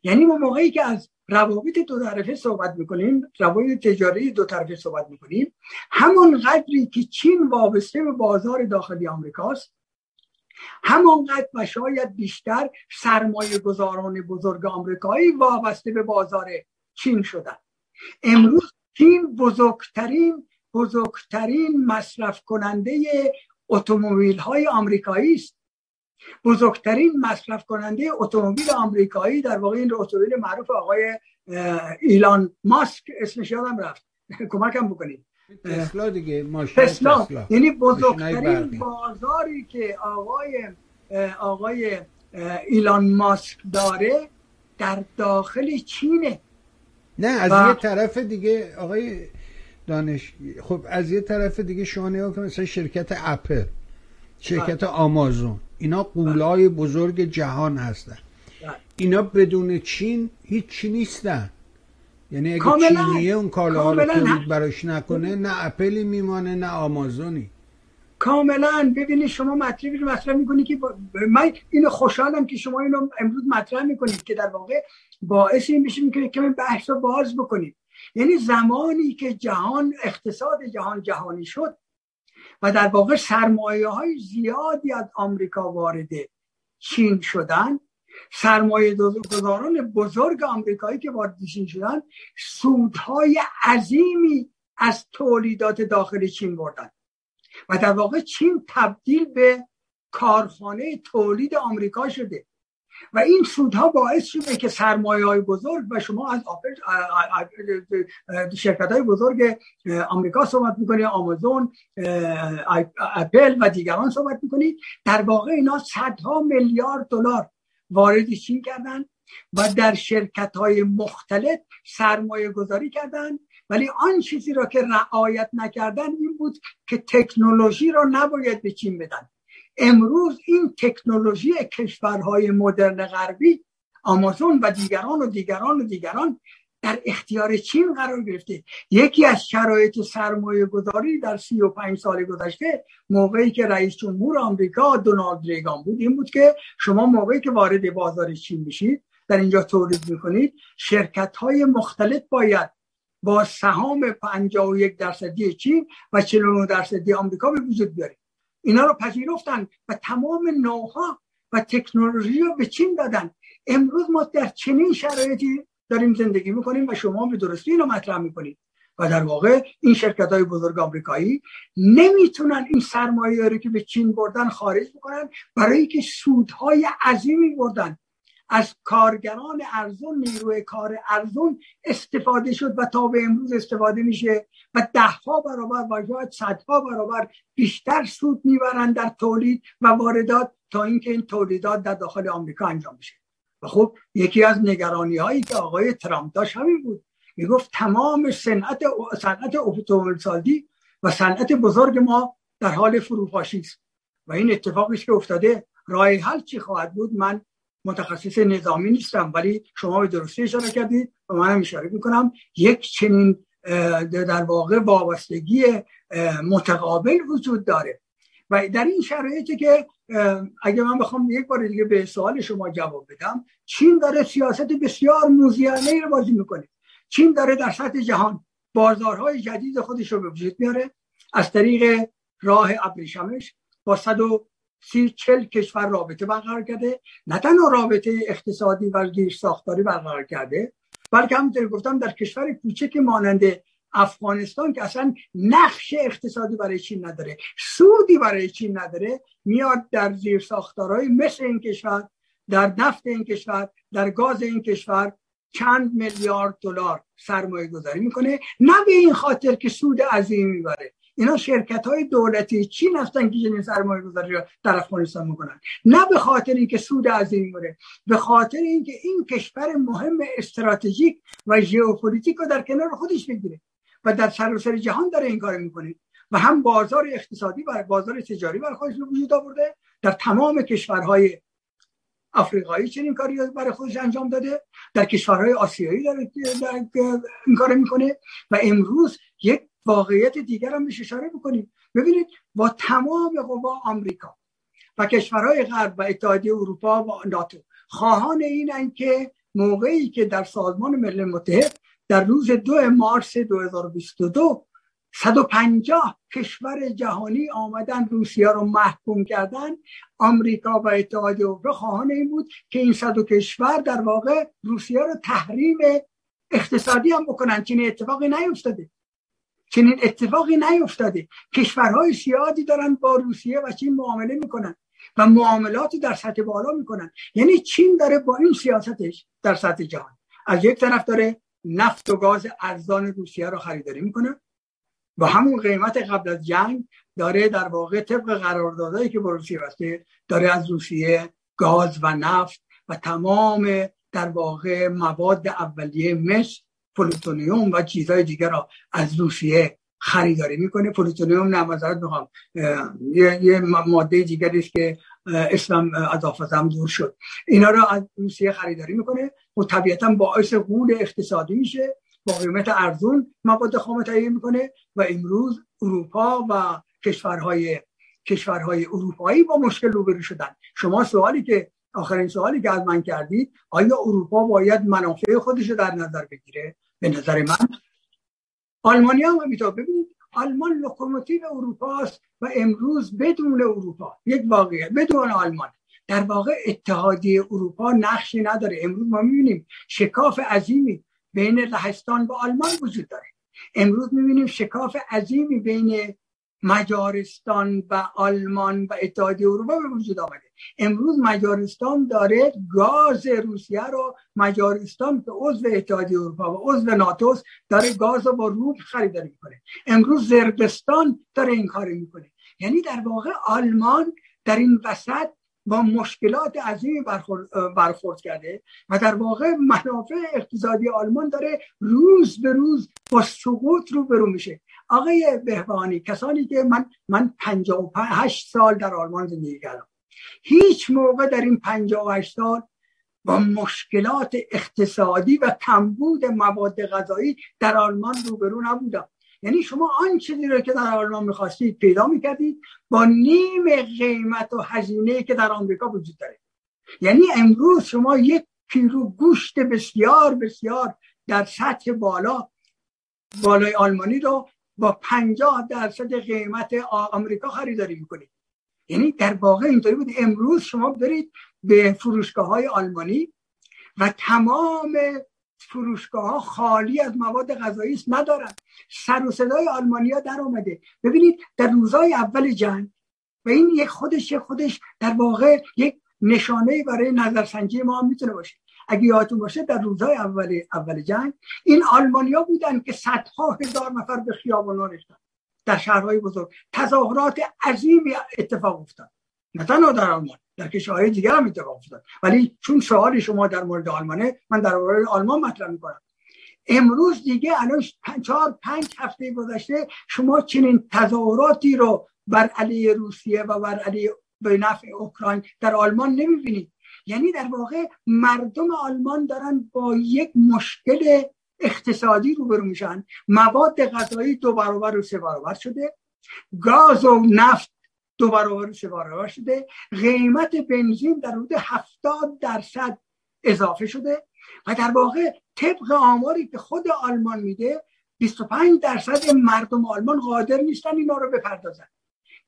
یعنی ما موقعی که از روابط دو طرفه صحبت می‌کنیم روابط تجاری دو طرفه صحبت می‌کنیم همون قدری که چین وابسته به بازار داخلی آمریکاست همانقدر و شاید بیشتر سرمایه گذاران بزرگ آمریکایی وابسته به بازار چین شدن. امروز چین بزرگترین بزرگترین مصرف کننده اتومبیل های آمریکایی است. بزرگترین مصرف کننده اتومبیل آمریکایی در واقع این اتومبیل معروف آقای ایلان ماسک اسمش یادم رفت. کمکم بکنید. تسلا دیگه تسلا. یعنی بزرگترین بازاری که آقای آقای ایلان ماسک داره در داخل چینه. نه از یه طرف دیگه آقای دانش خب از یه طرف دیگه شما نگاه مثلا شرکت اپل شرکت آمازون اینا قولای بزرگ جهان هستن. اینا بدون چین هیچ چی نیستن. یعنی اگه چینیه اون کالاها رو تولید براش نکنه نه اپلی میمانه نه آمازونی. کاملا. ببینید شما مطلبی رو مطرح می‌کنید که من اینو خوشحالم که شما اینو امروز مطرح می‌کنید که در واقع باعث این بشه می‌کنه که بحث رو باز بکنید یعنی زمانی که جهان اقتصاد جهان جهانی شد و در واقع سرمایه های زیادی از آمریکا وارد چین شدن سرمایه گذاران بزرگ آمریکایی که وارد چین شدن سودهای عظیمی از تولیدات داخل چین بردن. و در واقع چین تبدیل به کارخانه تولید آمریکا شده. و این سودها باعث شده که سرمایه های بزرگ و شما از شرکت های بزرگ آمریکا صحبت می‌کنید آمازون اپل و دیگران صحبت می‌کنید در واقع اینا صدها میلیارد دلار وارد چین کردن و در شرکت های مختلف سرمایه گذاری کردن ولی آن چیزی را که رعایت نکردن این بود که تکنولوژی را نباید به چین بدن. امروز این تکنولوژی کشورهای مدرن غربی آمازون و دیگران و دیگران و دیگران در اختیار چین قرار گرفته. یکی از شرایط سرمایه گذاری در سی و پنج سال گذشته موقعی که رئیس جمهور آمریکا دونالد ریگان بود این بود که شما موقعی که وارد بازار چین میشید در اینجا تولید می‌کنید شرکت های مختلف باید با سهام 51 درصدی چین و 49 درصدی آمریکا به وجود بیارید اینا رو پذیرفتن و تمام نوها و تکنولوژی رو به چین دادن. امروز ما در چنین شرایطی داریم زندگی می‌کنیم و شما به درستی اینو مطرح می‌کنید. و در واقع این شرکت های بزرگ آمریکایی نمی‌تونن این سرمایه رو که به چین بردن خارج بکنن برای که سودهای عظیمی بردن. از کارگران ارزون نیروی کار ارزون استفاده شد و تا به امروز استفاده میشه و دهها برابر و شاید صدها برابر بیشتر سود می‌برند در تولید و واردات تا اینکه این تولیدات در داخل آمریکا انجام بشه. و خب یکی از نگرانی هایی که آقای ترامپ داشت همین بود. می‌گفت تمام صنعت صنعت اتومبیل سازی و صنعت بزرگ ما در حال فروپاشی است. و این اتفاقی که افتاده راه حل چی خواهد بود؟ من متخصص نظامی نیستم ولی شما به درستی اشاره کردید و من هم اشاره می‌کنم. یک چنین در واقع وابستگی متقابل وجود داره. و در این شرایطی که اگه من بخوام یک بار دیگه به سوال شما جواب بدم چین داره سیاست بسیار موزیانه رو بازی می‌کنه. چین داره در سطح جهان بازارهای جدید خودش رو به وجود میاره. از طریق راه ابریشمش با سی چل کشور رابطه برقرار کرده. نه تنها رابطه اقتصادی و گیر ساختاری برقرار کرده بلکه همونطور گفتم در کشور کوچک مانند افغانستان که اصلا نقش اقتصادی برای چین نداره سودی برای چین نداره میاد در زیر ساختارهای مثل این کشور در نفت این کشور در گاز این کشور چند میلیارد دلار سرمایه گذاری می‌کنه. نه به این خاطر که سود عظیمی می‌بره. اینا شرکت های دولتی چین هستن که چنین سرمایه گذاری در افغانستان می‌کنن؟ نه به خاطر اینکه سود عظیمی ببره به خاطر اینکه این کشور مهم استراتژیک و ژئوپلیتیک رو در کنار خودش بگیره و در سراسر جهان داره این کار می‌کنه و هم بازار اقتصادی و بازار تجاری برای خودش به وجود آورده در تمام کشورهای آفریقایی چنین کاری برای خودش انجام داده در کشورهای آسیایی داره این کار می‌کنه و امروز یک واقعیت دیگر هم اشاره بکنیم ببینید با تمام قوا آمریکا و کشورهای غرب و اتحادیه اروپا و ناتو خواهان این که موقعی که در سازمان ملل متحد در روز دو مارس 2022 150 کشور جهانی آمدن روسیه رو محکوم کردن آمریکا و اتحادیه اروپا خواهان این بود که این صد کشور در واقع روسیه رو تحریم اقتصادی هم بکنن چنین اتفاقی نیفتاده. چنین اتفاقی نیفتاده. کشورهای زیادی دارن با روسیه و چین معامله می‌کنن و معاملات در سطح بالا می‌کنن. یعنی چین داره با این سیاستش در سطح جهان. از یک طرف داره نفت و گاز ارزان روسیه رو خریداری می‌کنه با همون قیمت قبل از جنگ داره در واقع طبق قراردادهایی که با روسیه بسته داره از روسیه گاز و نفت و تمام در واقع مواد اولیه مثل پلوتونیوم و چیزهای دیگر را از روسیه خریداری می‌کنه. پلوتونیوم نه می‌خوام یه, یه ماده دیگری است که اصلا از حافظه‌م دور شد. اینا رو از روسیه خریداری می‌کنه. و طبیعتا باعث غول اقتصادی میشه. با قیمت ارزون مواد خام تهیه می‌کنه و امروز اروپا و کشورهای کشورهای اروپایی با مشکل روبرو شدن. شما سوالی که آخرین سوالی که از من کردید آیا اروپا باید منافع خودش رو در نظر بگیره؟ به نظر من. آلمانیا هم همینطور. ببینید آلمان لوکوموتیو اروپا است و امروز بدون اروپا یک واقعیت بدون آلمان. در واقع اتحادیه اروپا نقشی نداره. امروز ما می‌بینیم شکاف عظیمی بین لهستان و آلمان وجود داره. امروز می‌بینیم شکاف عظیمی بین مجارستان و آلمان و اتحادیه اروپا به وجود آمده. امروز مجارستان داره گاز روسیه رو مجارستان به عضو اتحادیه اروپا و عضو ناتوس داره گاز رو با روب خریداری می‌کنه. امروز زربستان داره این کار می‌کنه. یعنی در واقع آلمان در این وسط با مشکلات عظیمی برخورد, کرده و در واقع منافع اقتصادی آلمان داره روز به روز با سقوط رو برو میشه. آقای بهبانی کسانی که من من 58 سال در آلمان زندگی کردم. هیچ موقع در این 58 سال با مشکلات اقتصادی و کمبود مواد غذایی در آلمان روبرو نبودم. یعنی شما آن چیزی رو که در آلمان می‌خواستید پیدا می‌کردید با نیم قیمت و هزینه که در آمریکا وجود داره. یعنی امروز شما یک کیلو گوشت بسیار بسیار در سطح بالا بالای آلمانی رو با 50 درصد قیمت آمریکا خریداری می‌کنید. یعنی در واقع اینطوری بود. امروز شما برید به فروشگاه های آلمانی و تمام فروشگاه ها خالی از مواد غذایی است ندارن. سر و صدای آلمانیا در آمده ببینید در روزهای اول جنگ و این یک خودش یک خودش در واقع یک نشانه برای نظرسنجی ما هم می‌تونه باشه. اگه یادتون باشه در روزهای اول اول جنگ این آلمانیا بودن که صدها هزار نفر به خیابانان ریختن. در شهرهای بزرگ. تظاهرات عظیمی اتفاق افتاد. نه تنها در آلمان در کشورهای دیگر هم اتفاق افتاد. ولی چون سوال شما در مورد آلمانه من در مورد آلمان مطرح می‌کنم. امروز دیگه الان چهار پنج هفته گذشته شما چنین تظاهراتی رو بر علیه روسیه و بر علیه به نفع اوکراین در آلمان نمی‌بینید. یعنی در واقع مردم آلمان دارن با یک مشکل اقتصادی روبرو میشن. مواد غذایی دو برابر و سه برابر شده. گاز و نفت دو برابر و سه برابر شده. قیمت بنزین در حدود هفتاد درصد اضافه شده و در واقع طبق آماری که خود آلمان میده 25 درصد مردم آلمان قادر نیستن اینا رو بپردازن.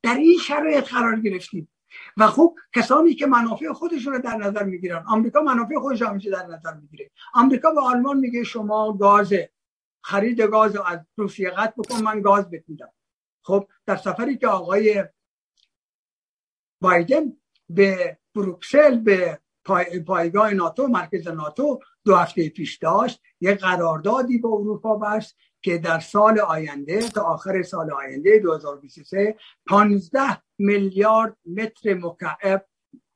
در این شرایط قرار گرفتیم. و خب کسانی که منافع خودشون رو در نظر می‌گیرن. آمریکا منافع خودش همیشه در نظر می‌گیره. آمریکا به آلمان میگه شما گاز خرید گاز از روسیه قطع بکن من گاز بهت میدم. خب در سفری که آقای بایدن به بروکسل به پایگاه ناتو مرکز ناتو دو هفته پیش داشت یک قراردادی با اروپا بست. که در سال آینده تا آخر سال آینده 2023 15 میلیارد متر مکعب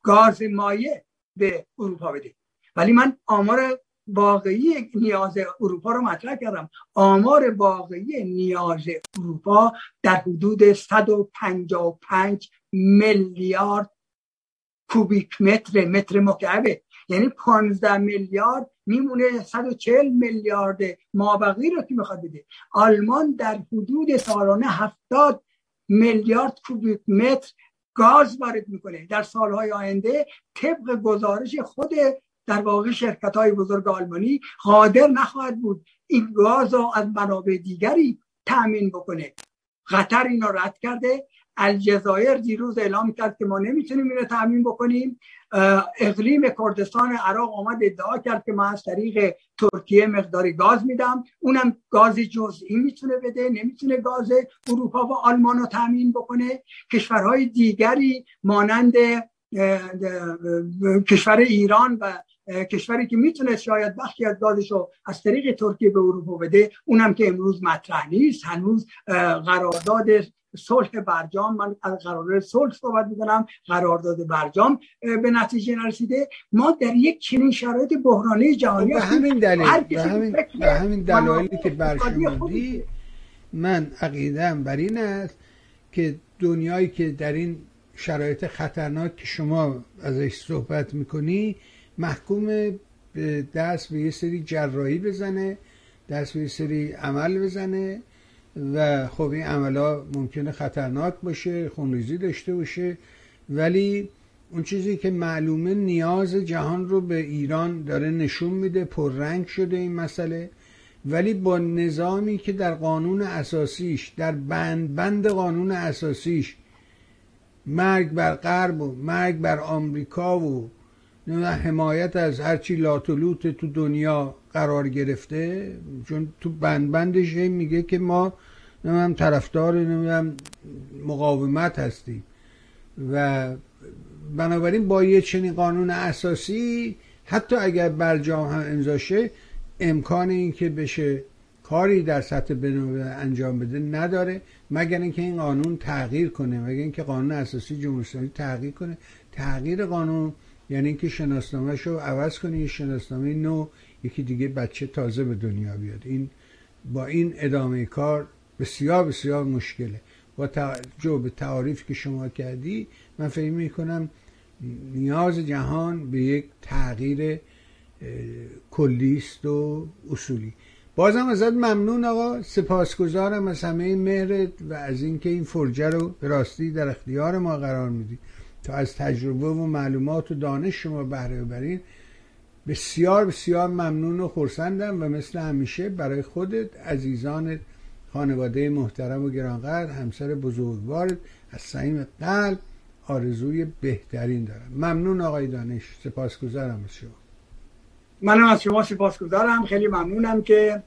گاز مایع به اروپا بده ولی من آمار واقعی نیاز اروپا رو مطرح کردم. آمار واقعی نیاز اروپا در حدود 155 میلیارد کوبیک متر متر مکعبه. یعنی 15 میلیارد میمونه 140 میلیارد مابقی رو که می‌خواد بده. آلمان در حدود سالانه 70 میلیارد کوبیک متر گاز وارد می‌کنه. در سالهای آینده طبق گزارش خود در واقع شرکت های بزرگ آلمانی قادر نخواهد بود این گاز رو از منابع دیگری تأمین بکنه. قطر اینا رد کرده. الجزایر دیروز اعلام کرد که ما نمی‌تونیم اینو تامین بکنیم. اقلیم کردستان عراق آمد ادعا کرد که من از طریق ترکیه مقداری گاز میدم. اونم گاز جزئی می‌تونه بده نمی‌تونه گاز اروپا و آلمان رو تامین بکنه. کشورهای دیگری مانند کشور ایران و کشوری که می‌تونه شاید بخشی از گازش رو از طریق ترکیه به اروپا بده اونم که امروز مطرح نیست. هنوز قرارداد صلح برجام. من از قرارداد صلح صحبت می‌کنم. قرارداد برجام به نتیجه نرسیده. ما در یک چنین شرایط بحرانی جهانی به همین دلیل به همین, به همین دلایلی که برشمردی من عقیدم بر این است که دنیایی که در این شرایط خطرناک که شما ازش صحبت می‌کنی محکوم به دست به یه سری جراحی بزنه دست به یه سری عمل بزنه و خب این عملا ممکنه خطرناک باشه خونریزی داشته باشه. ولی اون چیزی که معلومه نیاز جهان رو به ایران داره نشون میده پررنگ شده این مسئله. ولی با نظامی که در قانون اساسیش در بند بند قانون اساسیش مرگ بر غرب و مرگ بر آمریکا و حمایت از هرچی لاتولوت تو دنیا قرار گرفته چون تو بند بندش میگه که ما نمیم طرفدار نمیم مقاومت هستیم. و بنابراین با یه چنین قانون اساسی حتی اگر برجام هم امضاشه امکان این که بشه کاری در سطح بنوبه انجام بده نداره مگر اینکه این قانون تغییر کنه مگر اینکه قانون اساسی جمهوری تغییر کنه. تغییر قانون یعنی اینکه شناسنامه رو عوض کنه یه شناسنامه نو یکی دیگه بچه تازه به دنیا بیاد. این با این ادامه کار بسیار بسیار مشکله. با توجه به تعاریف که شما کردی من فکر می‌کنم نیاز جهان به یک تغییر کلیست و اصولی. بازم ازت ممنون آقا. سپاسگزارم از همه مهرت و از اینکه این فرجه رو به راستی در اختیار ما قرار میدی. تا از تجربه و معلومات و دانش شما بهره ببرین. بسیار بسیار ممنون و خورسندم و مثل همیشه برای خودت عزیزانت خانواده محترم و گرانقدر همسر بزرگوارت از صمیم قلب آرزوی بهترین دارم. ممنون آقای دانش سپاسگزارم از شما. منم از شما سپاسگزارم. خیلی ممنونم که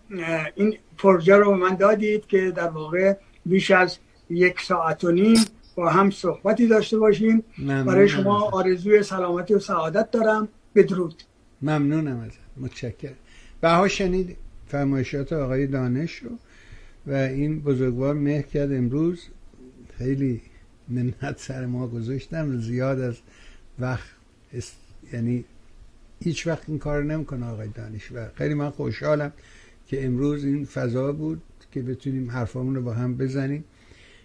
این پروژه رو به من دادید که در واقع بیش از یک ساعت و نیم با هم صحبتی داشته باشیم. برای شما آرزوی سلامتی و سعادت دارم. بدرود. ممنونم ازت. متشکرم. بها شنید فرمایشات آقای دانش رو و این بزرگوار مهر کرد امروز. خیلی منت سر ما گذاشتم زیاد از وقت یعنی هیچ وقت این کار نمی‌کنه آقای دانش و خیلی من خوشحالم که امروز این فضا بود که بتونیم حرفامون رو با هم بزنیم.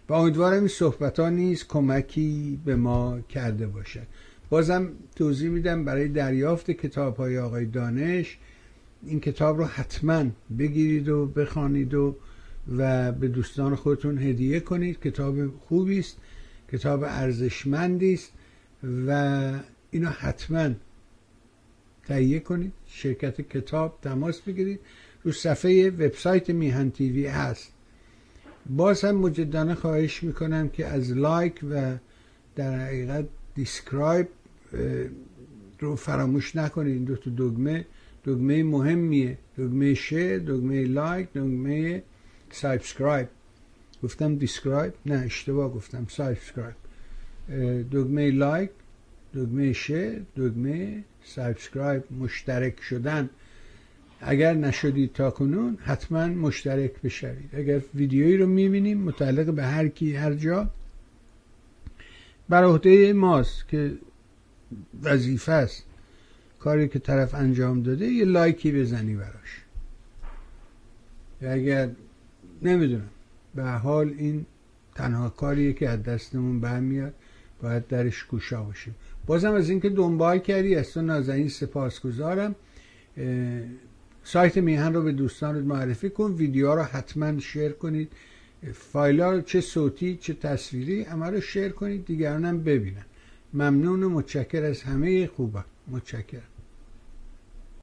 و امیدوارم این صحبت ها نیز کمکی به ما کرده باشد بازم توضیح میدم برای دریافت کتاب های آقای دانش این کتاب رو حتما بگیرید و بخوانید و و به دوستان خودتون هدیه کنید. کتاب خوبی است کتاب ارزشمندی است و اینو حتما تهیه کنید. شرکت کتاب تماس بگیرید. رو صفحه وبسایت میهن تیوی هست. باز هم مجدانه خواهش می‌کنم که از like و در حقیقت describe رو فراموش نکنید. این دو تا دگمه دگمه مهمیه. دگمه share دگمه like دگمه subscribe. گفتم describe؟ نه اشتباه گفتم. subscribe. دگمه like دگمه share دگمه subscribe. مشترک شدن. اگر نشدید تا کنون حتما مشترک بشوید. اگر ویدیویی رو می‌بینیم متعلق به هر کی هر جا بر عهده ماست که وظیفه است کاری که طرف انجام داده یه like ی بزنی براش. اگر نمی‌دونم به حال این تنها کاریه که از دستمون برمیاد باید درش گوشا باشیم. بازم از اینکه دنبال کردی از تو نازنین سپاسگزارم. سایت میهن رو به دوستانت معرفی کن ویدیو رو حتما شیر کنید. فایل ها چه صوتی چه تصویری همه رو شیر کنید دیگران هم ببینن. ممنون و متشکر از همه خوبه متشکرم.